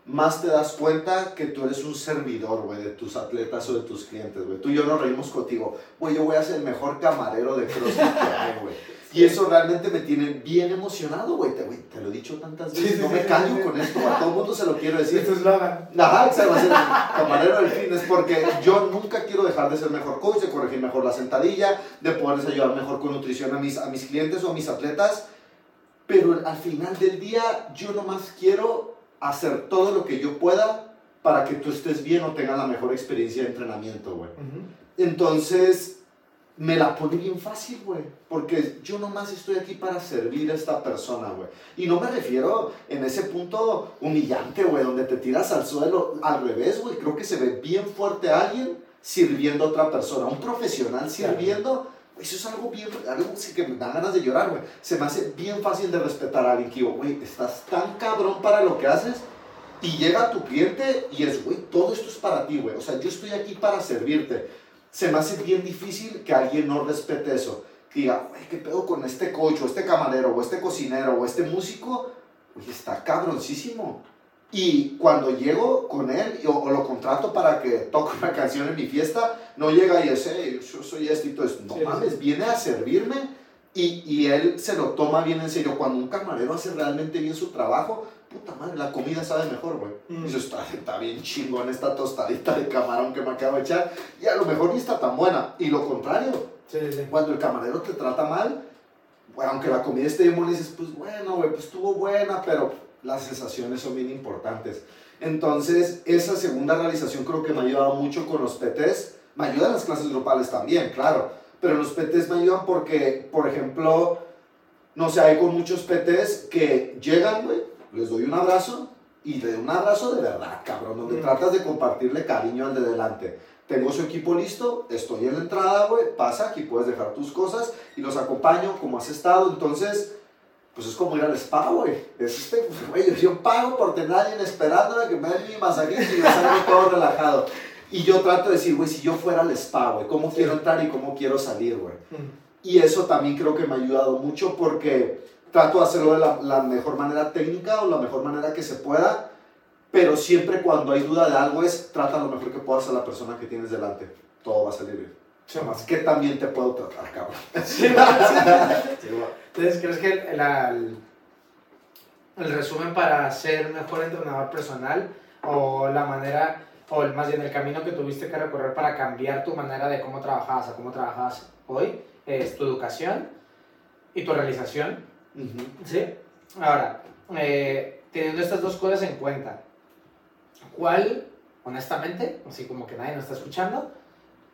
más te das cuenta que tú eres un servidor, güey, de tus atletas o de tus clientes, güey. Tú y yo nos reímos contigo. Güey, yo voy a ser el mejor camarero de CrossFit que hay, güey. Y eso realmente me tiene bien emocionado, güey. Te, te, lo he dicho tantas veces, no me callo con esto, a todo el mundo se lo quiero decir. Esto es eslogan. Ajá, exacto, camarero del fitness, porque yo nunca quiero dejar de ser mejor coach, de corregir mejor la sentadilla, de poderles ayudar mejor con nutrición a mis, a mis clientes o a mis atletas. Pero al final del día, yo nomás quiero hacer todo lo que yo pueda para que tú estés bien o tengas la mejor experiencia de entrenamiento, güey. Entonces, me la pone bien fácil, güey. Porque yo nomás estoy aquí para servir a esta persona, güey. Y no me refiero en ese punto humillante, güey, donde te tiras al suelo. Al revés, güey. Creo que se ve bien fuerte alguien sirviendo a otra persona. Un profesional sirviendo Eso es algo bien, algo que me da ganas de llorar, güey. Se me hace bien fácil de respetar a alguien que, güey, estás tan cabrón para lo que haces y llega tu cliente y es, güey, todo esto es para ti, güey. O sea, yo estoy aquí para servirte. Se me hace bien difícil que alguien no respete eso. Que diga, güey, ¿qué pedo con este coach o este camarero o este cocinero o este músico? Güey, está cabroncísimo. Y cuando llego con él o, lo contrato para que toque una canción en mi fiesta, no llega y dice, yo soy esto y todo esto. No mames, viene a servirme y, y, él se lo toma bien en serio. Cuando un camarero hace realmente bien su trabajo, puta madre, la comida sabe mejor, güey. Mm. Eso está, está bien chingón esta tostadita de camarón que me acabo de echar. Y a lo mejor ni está tan buena. Y lo contrario, cuando el camarero te trata mal, aunque la comida esté bien buena, dices, pues bueno, güey, pues estuvo buena, pero las sensaciones son bien importantes. Entonces, esa segunda realización creo que me ha ayudado mucho con los PTs. Me ayudan las clases grupales también, claro. Pero los PTs me ayudan porque, por ejemplo, no sé, hay con muchos PTs que llegan, güey, les doy un abrazo y le doy un abrazo de verdad, cabrón, donde mm. tratas de compartirle cariño al de delante. Tengo su equipo listo, estoy en la entrada, güey, pasa, aquí puedes dejar tus cosas y los acompaño como has estado. Entonces, pues es como ir al spa, güey. Es este, güey, yo pago por tener a alguien esperándome que me dé mi masajito y me salgo todo relajado. Y yo trato de decir, güey, si yo fuera al spa, güey, ¿cómo quiero entrar y cómo quiero salir, güey? Y eso también creo que me ha ayudado mucho porque trato de hacerlo de la, la, mejor manera técnica o la mejor manera que se pueda, pero siempre cuando hay duda de algo es, trata lo mejor que puedas a la persona que tienes delante. Todo va a salir bien. Sí, más que también te puedo tratar, cabrón. Sí, Entonces, ¿crees que el, el, el, resumen para ser mejor entrenador personal o la manera, o más bien el camino que tuviste que recorrer para cambiar tu manera de cómo trabajabas a cómo trabajas hoy es tu educación y tu realización? ¿Sí? Ahora, eh, teniendo estas dos cosas en cuenta, ¿cuál, honestamente, así como que nadie nos está escuchando,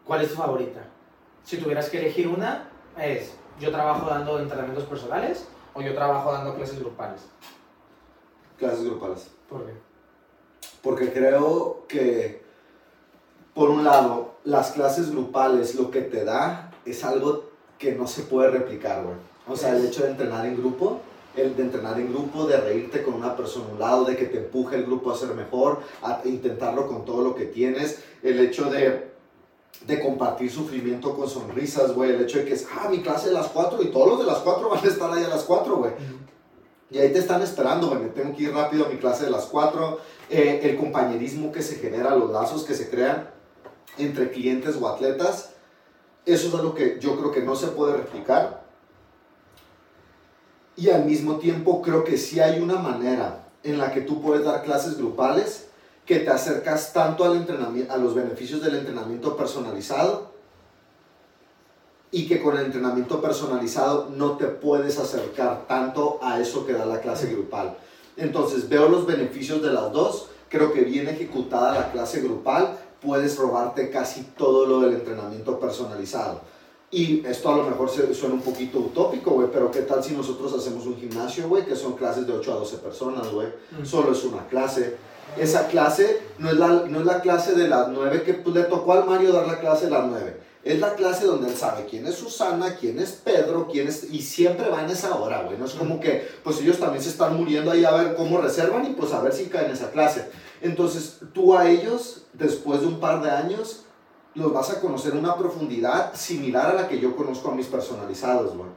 ¿Cuál es tu favorita? Si tuvieras que elegir una, es yo trabajo dando entrenamientos personales o yo trabajo dando clases grupales. Clases grupales. ¿Por qué? Porque creo que, por un lado, las clases grupales lo que te da es algo que no se puede replicar, güey. O sea, el hecho de entrenar en grupo, el de entrenar en grupo, de reírte con una persona a un lado, de que te empuje el grupo a ser mejor, a intentarlo con todo lo que tienes, el hecho de de compartir sufrimiento con sonrisas, güey. El hecho de que es, ah, mi clase de las 4 y todos los de las 4 van a estar ahí a las 4, güey. Y ahí te están esperando, güey. Me tengo que ir rápido a mi clase de las 4. Eh, el compañerismo que se genera, los lazos que se crean entre clientes o atletas. Eso es algo que yo creo que no se puede replicar. Y al mismo tiempo creo que sí hay una manera en la que tú puedes dar clases grupales que te acercas tanto al entrenamiento, a los beneficios del entrenamiento personalizado y que con el entrenamiento personalizado no te puedes acercar tanto a eso que da la clase grupal. Entonces veo los beneficios de las dos, creo que bien ejecutada la clase grupal puedes robarte casi todo lo del entrenamiento personalizado. Y esto a lo mejor suena un poquito utópico, güey, pero ¿qué tal si nosotros hacemos un gimnasio, güey, que son clases de 8 a 12 personas, güey? Solo es una clase esa clase no es la, no es la clase de las nueve que pues, le tocó al Mario dar la clase de las nueve. Es la clase donde él sabe quién es Susana, quién es Pedro, quién es... Y siempre va en esa hora, güey. No es como que, pues ellos también se están muriendo ahí a ver cómo reservan y pues a ver si caen en esa clase. Entonces, tú a ellos, después de un par de años, los vas a conocer una profundidad similar a la que yo conozco a mis personalizados, güey.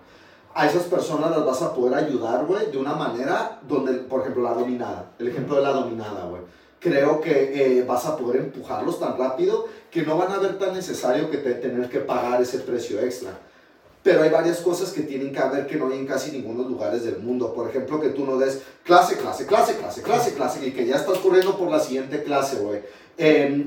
A esas personas las vas a poder ayudar, güey, de una manera donde, por ejemplo, la dominada. El ejemplo de la dominada, güey creo que eh, vas a poder empujarlos tan rápido que no van a ver tan necesario que te, tener que pagar ese precio extra. Pero hay varias cosas que tienen que haber que no hay en casi ninguno lugares del mundo. Por ejemplo, que tú no des clase, clase, clase, clase, clase, clase, y que ya estás corriendo por la siguiente clase, güey.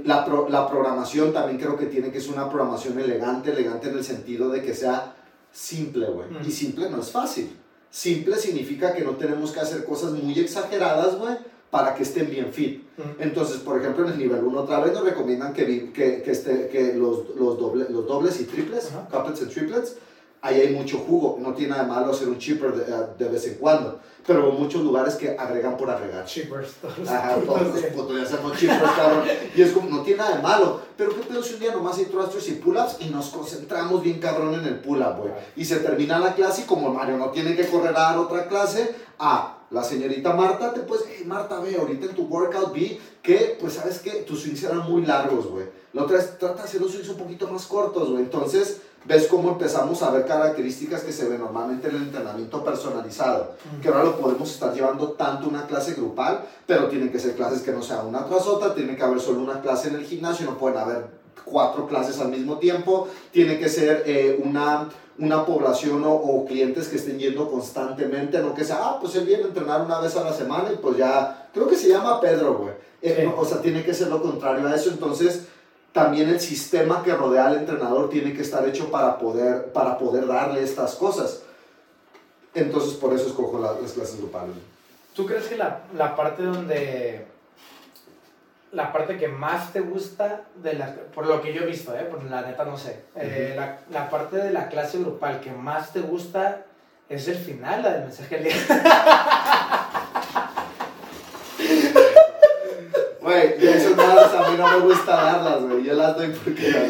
la, la programación también creo que tiene que ser una programación elegante, elegante en el sentido de que sea simple, güey. Y simple no es fácil. Simple significa que no tenemos que hacer cosas muy exageradas, güey, para que estén bien fit. Entonces, por ejemplo, en el nivel 1 otra vez nos recomiendan que, que, que, este, que los, los, doble, los dobles y triples, couplets y triplets, ahí hay mucho jugo. No tiene nada de malo hacer un chipper de, de vez en cuando. Pero muchos lugares que agregan por agregar. Chippers, todos Ajá, los todos los putos ya hacemos chippers, cabrón. Y es como, no tiene nada de malo. Pero qué pedo si un día nomás hay thrusters y pull-ups y nos concentramos bien cabrón en el pull-up, güey. Y se termina la clase y como Mario no tiene que correr a dar otra clase, a la señorita Marta te pues, hey Marta, ve, ahorita en tu workout vi que, pues sabes que tus swings eran muy largos, güey. La otra vez trata de hacer los swings un poquito más cortos, güey. Entonces, ves cómo empezamos a ver características que se ven normalmente en el entrenamiento personalizado. Que ahora lo podemos estar llevando tanto una clase grupal, pero tienen que ser clases que no sean una tras otra, tiene que haber solo una clase en el gimnasio, no pueden haber cuatro clases al mismo tiempo, tiene que ser eh, una, una población o, o clientes que estén yendo constantemente, no que sea, ah, pues él viene a entrenar una vez a la semana y pues ya, creo que se llama Pedro, güey. Eh, Sí. no, o sea, tiene que ser lo contrario a eso, entonces también el sistema que rodea al entrenador tiene que estar hecho para poder, para poder darle estas cosas. Entonces, por eso escojo la- las clases grupales. ¿Tú crees que la, la parte donde... La parte que más te gusta de la... Por lo que yo he visto, ¿eh? Por la neta no sé. Eh, la, la parte de la clase grupal que más te gusta es el final, la del mensaje día. Güey, y esas madres a mí no me gusta darlas, güey. Yo las doy porque las.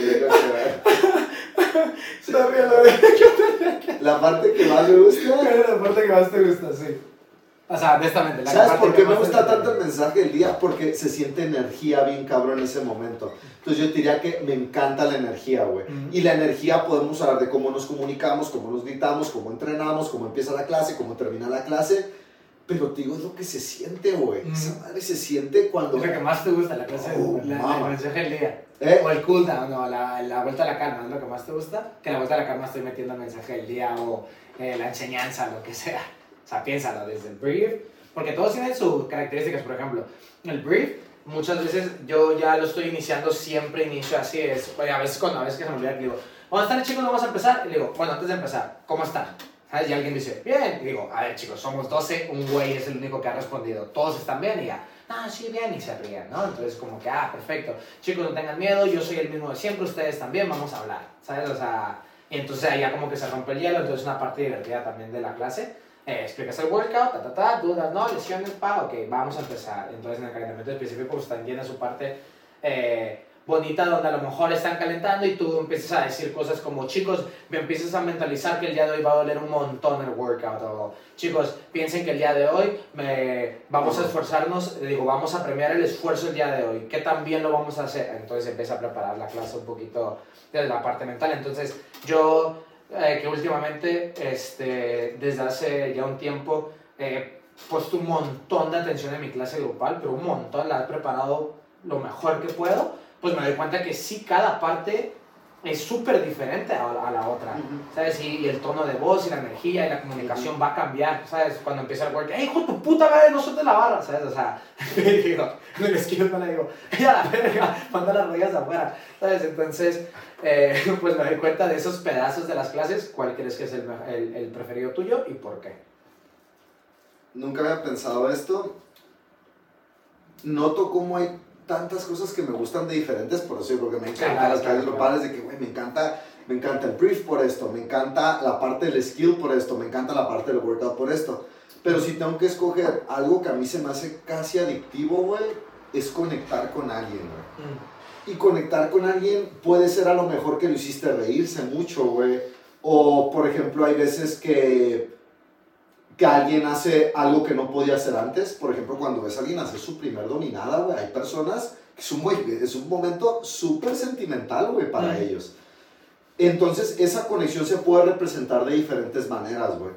Sorry, lo de... La parte que más me gusta. ¿Cuál es la parte que más te gusta? Sí. O sea, honestamente. La ¿Sabes por qué me te gusta tanto el mensaje del día? Porque se siente energía bien cabrón en ese momento. Entonces yo diría que me encanta la energía, güey. Y la energía podemos hablar de cómo nos comunicamos, cómo nos gritamos, cómo entrenamos, cómo empieza la clase, cómo termina la clase. Pero te digo, es lo que se siente, güey. Esa madre se siente cuando... Es lo que más te gusta, la clase Oh, la, el mensaje del día. ¿Eh? O el cooldown, o la, la vuelta a la calma, ¿es lo que más te gusta? Que en la vuelta a la calma estoy metiendo el mensaje del día o eh, la enseñanza, lo que sea. O sea, piénsalo desde el brief. Porque todos tienen sus características, por ejemplo, el brief, muchas veces yo ya lo estoy iniciando, siempre inicio así, es, a veces cuando a veces que se me olvida, digo, ¿cómo están chicos? Vamos a empezar. Y digo, bueno, antes de empezar, ¿cómo están? ¿Sabes? Y alguien dice, bien. Y digo, a ver chicos, somos 12, un güey es el único que ha respondido, todos están bien y ya. Ah, sí, bien, y se ríen, ¿no? Entonces, como que, ah, perfecto. Chicos, no tengan miedo, yo soy el mismo de siempre, ustedes también, vamos a hablar, ¿sabes? O sea, y entonces ahí ya como que se rompe el hielo, entonces una parte divertida también de la clase. Eh, explicas el workout, ta, ta, ta, dudas, no, lesiones, pa, ok, vamos a empezar. Entonces en el calentamiento específico pues también tiene su parte eh, bonita donde a lo mejor están calentando y tú empiezas a decir cosas como, chicos, me empiezas a mentalizar que el día de hoy va a doler un montón el workout, o chicos, piensen que el día de hoy me, vamos a esforzarnos, digo, vamos a premiar el esfuerzo el día de hoy, ¿qué tan bien lo vamos a hacer? Entonces empieza a preparar la clase un poquito desde la parte mental. Entonces yo, eh, que últimamente, este, desde hace ya un tiempo, he puesto un montón de atención en mi clase grupal, pero un montón, la he preparado lo mejor que puedo, pues me doy cuenta que sí, cada parte es súper diferente a, a la otra. ¿sabes? Y, y el tono de voz y la energía y la comunicación va a cambiar, ¿sabes? Cuando empieza el work, ¡Ey, hijo de tu puta madre, no sueltes la barra! ¿Sabes? O sea, digo, en el esquino no le digo, ¡ya la verga! Manda las rodillas afuera, ¿sabes? Entonces, eh, pues me doy cuenta de esos pedazos de las clases, ¿cuál crees que es el, el preferido tuyo y por qué? Nunca había pensado esto. Noto cómo hay tantas cosas que me gustan de diferentes, por eso yo creo que me encantan las claro, grupales, de que, güey, me encanta, me encanta el brief por esto, me encanta la parte del skill por esto, me encanta la parte del workout por esto. Pero si tengo que escoger algo que a mí se me hace casi adictivo, güey, es conectar con alguien, güey. Y conectar con alguien puede ser a lo mejor que lo hiciste reírse mucho, güey. O, por ejemplo, hay veces que, que alguien hace algo que no podía hacer antes. Por ejemplo, cuando ves a alguien hacer su primer dominada, güey, hay personas que es un, güey, es un momento súper sentimental, güey, para Mm. ellos. Entonces, esa conexión se puede representar de diferentes maneras, güey.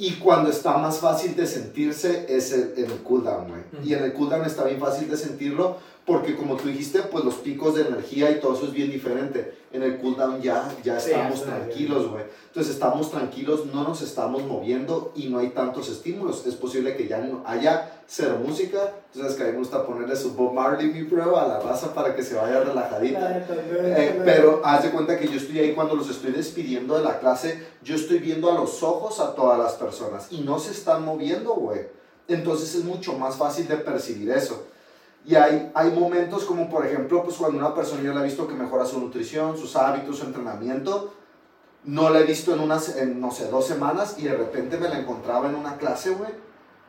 Y cuando está más fácil de sentirse es en el cooldown, güey. Y en el cooldown está bien fácil de sentirlo porque como tú dijiste, pues los picos de energía y todo eso es bien diferente. En el cooldown ya, ya estamos tranquilos, güey. Entonces estamos tranquilos, no nos estamos moviendo y no hay tantos estímulos. Es posible que ya no haya cero música. Sabes que a mí me gusta ponerle su Bob Marley, mi prueba, a la raza para que se vaya relajadita. Eh, pero haz de cuenta que yo estoy ahí cuando los estoy despidiendo de la clase, yo estoy viendo a los ojos a todas las personas y no se están moviendo, güey. Entonces es mucho más fácil de percibir eso. Y hay, hay momentos como por ejemplo, pues cuando una persona yo la he visto que mejora su nutrición, sus hábitos, su entrenamiento, no la he visto en unas, en, no sé, dos semanas y de repente me la encontraba en una clase, güey,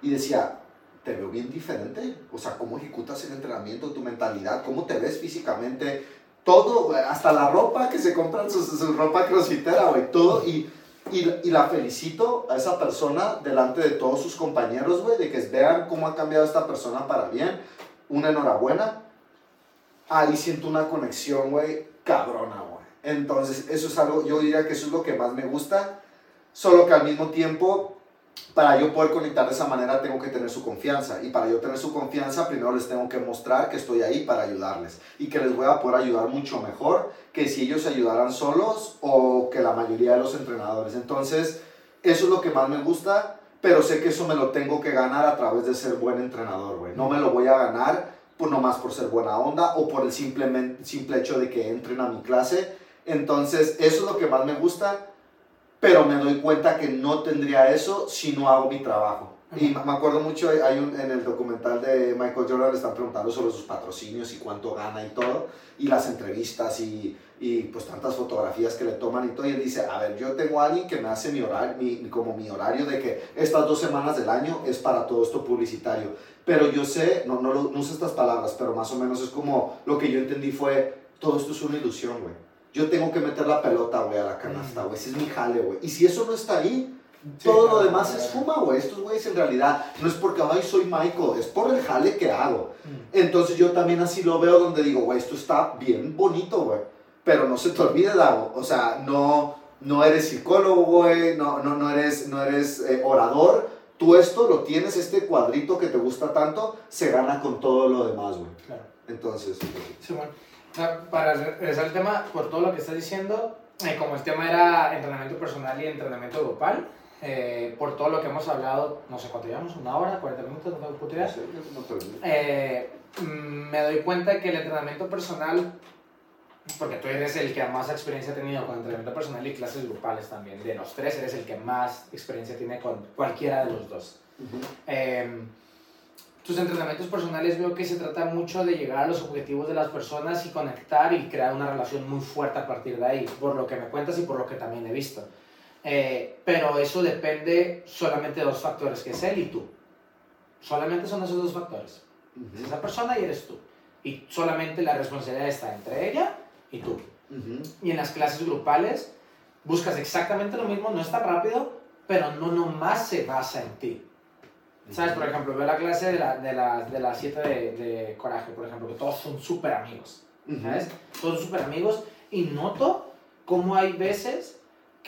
y decía, te veo bien diferente. O sea, cómo ejecutas el entrenamiento, tu mentalidad, cómo te ves físicamente, todo, hasta la ropa que se compran, su, su ropa crossfitera, güey, todo. Y, y, y, la felicito a esa persona delante de todos sus compañeros, güey, de que vean cómo ha cambiado esta persona para bien. Una enhorabuena. Ahí siento una conexión, güey, cabrona, güey. Entonces, eso es algo, yo diría que eso es lo que más me gusta. Solo que al mismo tiempo para yo poder conectar de esa manera tengo que tener su confianza y para yo tener su confianza primero les tengo que mostrar que estoy ahí para ayudarles y que les voy a poder ayudar mucho mejor que si ellos se ayudaran solos o que la mayoría de los entrenadores. Entonces, eso es lo que más me gusta, pero sé que eso me lo tengo que ganar a través de ser buen entrenador, güey. No me lo voy a ganar por nomás por ser buena onda o por el simple, simple hecho de que entren a mi clase. Entonces, eso es lo que más me gusta pero me doy cuenta que no tendría eso si no hago mi trabajo. Y me acuerdo mucho, hay un, en el documental de Michael Jordan le están preguntando sobre sus patrocinios y cuánto gana y todo, y las entrevistas y, y pues tantas fotografías que le toman y todo, y él dice, a ver, yo tengo a alguien que me hace mi horario, mi, como mi horario de que estas dos semanas del año es para todo esto publicitario, pero yo sé, no, no, no uso estas palabras, pero más o menos es como lo que yo entendí fue, todo esto es una ilusión, güey yo tengo que meter la pelota, güey, a la canasta, güey. Ese es mi jale, güey. Y si eso no está ahí, todo lo demás es fuma, güey. Estos güeyes en realidad no es porque, ay, soy Michael, es por el jale que hago. Mm. Entonces yo también así lo veo donde digo, güey, esto está bien bonito, güey. Pero no se te olvide, Dago. O sea, no, no eres psicólogo, güey, no, no, no eres, no eres eh, orador. Tú esto lo tienes, este cuadrito que te gusta tanto, se gana con todo lo demás, güey. Claro. Entonces, pues, sí, bueno. Para regresar al tema, por todo lo que estás diciendo, eh, como el tema era entrenamiento personal y entrenamiento grupal, eh, por todo lo que hemos hablado, no sé cuánto llevamos, una hora, 40 minutos, no tengo eh, mm, me doy cuenta que el entrenamiento personal, porque tú eres el que más experiencia ha tenido con entrenamiento personal y clases grupales también, de los tres eres el que más experiencia tiene con cualquiera de los dos. Tus entrenamientos personales veo que se trata mucho de llegar a los objetivos de las personas y conectar y crear una relación muy fuerte a partir de ahí, por lo que me cuentas y por lo que también he visto. Eh, pero eso depende solamente de dos factores, que es él y tú. Solamente son esos dos factores. Es esa persona y eres tú. Y solamente la responsabilidad está entre ella y tú. Y en las clases grupales buscas exactamente lo mismo, no es tan rápido, pero no nomás se basa en ti ¿Sabes? Por ejemplo, veo la clase de, la, de, de las 7 de, de, Coraje, por ejemplo, que todos son súper amigos. ¿Sabes? Todos súper amigos. Y noto cómo hay veces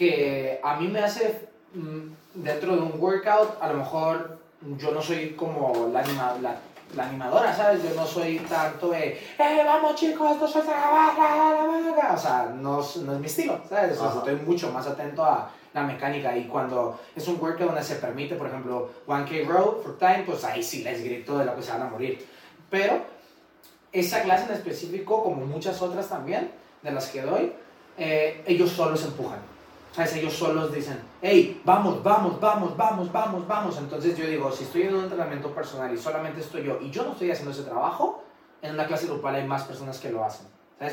que a mí me hace, mm, dentro de un workout, a lo mejor yo no soy como la, anima, la, la animadora, ¿sabes? Yo no soy tanto de, ¡eh, vamos chicos, no suelta la O sea, no, no es mi estilo, ¿sabes? O sea, estoy mucho más atento a la mecánica y cuando es un workout donde se permite, por ejemplo, 1K row for time, pues ahí sí les grito de lo que se van a morir. Pero esa clase en específico, como muchas otras también, de las que doy, eh, ellos solos empujan. ¿Sabes? Ellos solos dicen, hey, vamos, vamos, vamos, vamos, vamos, vamos. Entonces yo digo, si estoy en un entrenamiento personal y solamente estoy yo y yo no estoy haciendo ese trabajo, en una clase grupal hay más personas que lo hacen.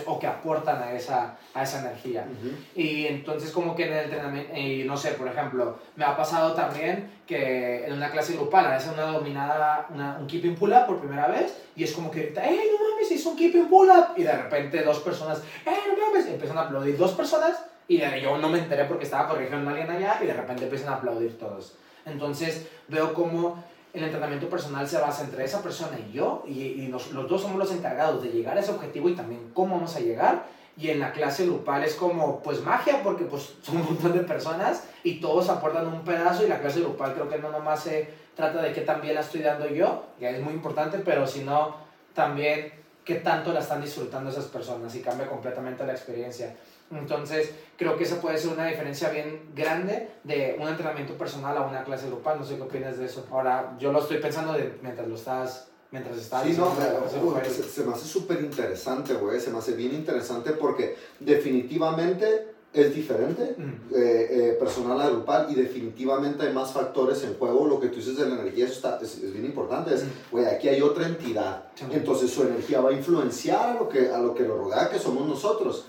O que aportan a esa, a esa energía. Y entonces como que en el entrenamiento, y no sé, por ejemplo, me ha pasado también que en una clase grupal a veces una dominada, una, un keeping pull-up por primera vez, y es como que ¡eh, no mames, hizo un keeping pull-up! Y de repente dos personas, ¡eh, no mames! Y empiezan a aplaudir dos personas, y yo no me enteré porque estaba corrigiendo a alguien allá, y de repente empiezan a aplaudir todos. Entonces veo como el entrenamiento personal se basa entre esa persona y yo, y, los dos somos los encargados de llegar a ese objetivo y también cómo vamos a llegar. Y en la clase grupal es como, pues magia, porque pues son un montón de personas y todos aportan un pedazo y la clase grupal creo que no nomás se trata de qué también la estoy dando yo, que es muy importante, pero sino también qué tanto la están disfrutando esas personas y cambia completamente la experiencia. Entonces, creo que esa puede ser una diferencia bien grande de un entrenamiento personal a una clase grupal. No sé qué opinas de eso. Ahora, yo lo estoy pensando de, mientras lo estás mientras estás sí, no, se, se, me hace súper interesante, güey, se me hace bien interesante porque definitivamente es diferente, mm. eh, eh, personal a grupal, y definitivamente hay más factores en juego. Lo que tú dices de la energía eso está, es, bien importante. Es, mm. güey, aquí hay otra entidad. Entonces su energía va a influenciar a lo, que, a lo que lo rodea, que somos nosotros.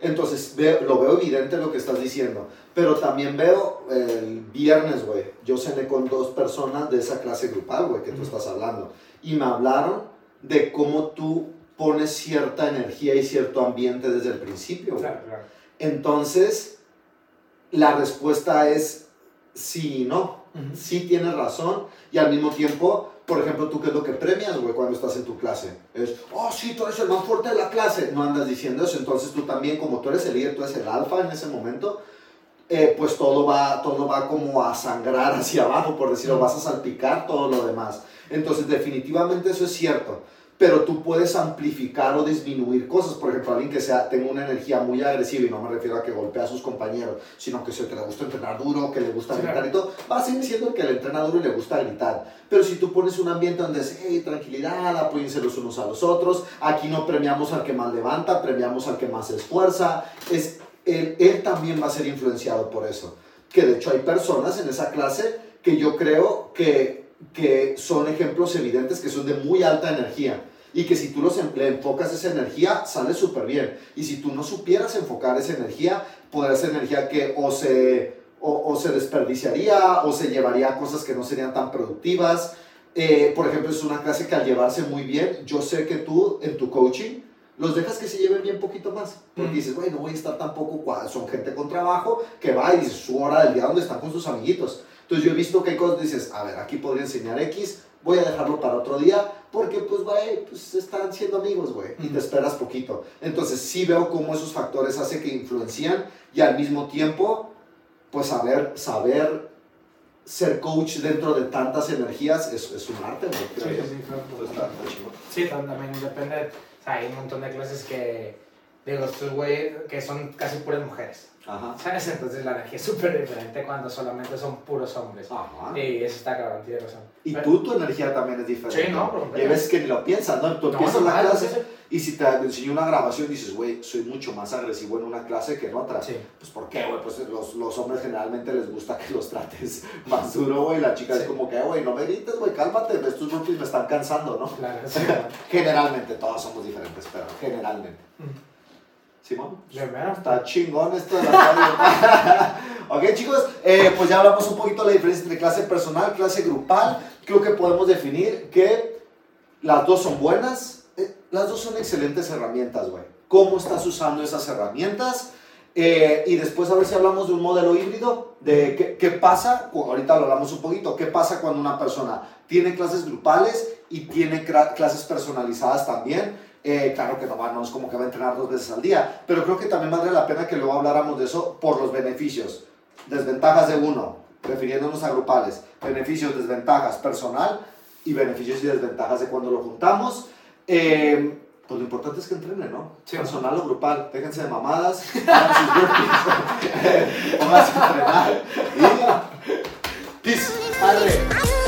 Entonces lo veo evidente lo que estás diciendo. Pero también veo el viernes, güey. Yo cené con dos personas de esa clase grupal, güey, que tú estás hablando. Y me hablaron de cómo tú pones cierta energía y cierto ambiente desde el principio. Claro, claro. Entonces, la respuesta es sí y no. Sí tienes razón y al mismo tiempo, por ejemplo, tú qué es lo que premias, güey, cuando estás en tu clase. Es, oh, sí, tú eres el más fuerte de la clase. No andas diciendo eso. Entonces tú también, como tú eres el líder, tú eres el alfa en ese momento, eh, pues todo va, todo va como a sangrar hacia abajo, por decirlo, vas a salpicar todo lo demás. Entonces definitivamente eso es cierto pero tú puedes amplificar o disminuir cosas. Por ejemplo, alguien que sea, tenga una energía muy agresiva, y no me refiero a que golpea a sus compañeros, sino que, que le gusta entrenar duro, que le gusta gritar y todo, va a seguir siendo que le entrena duro y le gusta gritar. Pero si tú pones un ambiente donde es, hey, tranquilidad, apóyense los unos a los otros, aquí no premiamos al que más levanta, premiamos al que más se esfuerza, es, él, él también va a ser influenciado por eso. Que de hecho hay personas en esa clase que yo creo que que son ejemplos evidentes que son de muy alta energía y que si tú los le enfocas esa energía, sale súper bien. Y si tú no supieras enfocar esa energía, podría ser energía que o se, o, se desperdiciaría o se llevaría a cosas que no serían tan productivas. Eh, por ejemplo, es una clase que al llevarse muy bien, yo sé que tú en tu coaching los dejas que se lleven bien poquito más. Porque dices, güey, no voy a estar tampoco, son gente con trabajo que va y su hora del día donde están con sus amiguitos. Entonces yo he visto que hay cosas, dices, a ver, aquí podría enseñar X, voy a dejarlo para otro día, porque pues, güey, pues están siendo amigos, güey, y te esperas poquito. Entonces sí veo cómo esos factores hacen que influencian y al mismo tiempo, pues saber, saber ser coach dentro de tantas energías es, es un arte, güey. Sí, sí, claro. sí, también depende, o sea, hay un montón de clases que, digo, estos güey, que son casi puras mujeres. Ajá. ¿Sabes? Entonces la energía es súper diferente cuando solamente son puros hombres. Ajá. Y eso está cabrón, tienes razón. Y tú, tu energía también es diferente. Sí, ¿no? Y ves que ni lo piensas, ¿no? Tú empiezas la clase y si te enseño una grabación dices, güey, soy mucho más agresivo en una clase que en otra. Sí. Pues ¿por qué, güey? Pues los, los, hombres generalmente les gusta que los trates más duro, güey. La chica es como que, güey, no me grites, güey, cálmate, estos grupos me están cansando, ¿no? Claro, sí. generalmente, todos somos diferentes, pero generalmente. Simón. Está chingón esto de la radio. ok, chicos, eh, pues ya hablamos un poquito de la diferencia entre clase personal, clase grupal. Creo que podemos definir que las dos son buenas. Eh, las dos son excelentes herramientas, güey. ¿Cómo estás usando esas herramientas? Eh, y después a ver si hablamos de un modelo híbrido, de qué, qué pasa, ahorita lo hablamos un poquito, qué pasa cuando una persona tiene clases grupales y tiene clases personalizadas también eh, claro que no, va, no es como que va a entrenar dos veces al día, pero creo que también vale la pena que luego habláramos de eso por los beneficios. Desventajas de uno, refiriéndonos a grupales. Beneficios, desventajas personal y beneficios y desventajas de cuando lo juntamos. Eh, pues lo importante es que entrenen, ¿no? Personal o grupal. Déjense de mamadas, hagan sus burpees, pónganse a entrenar y... Peace.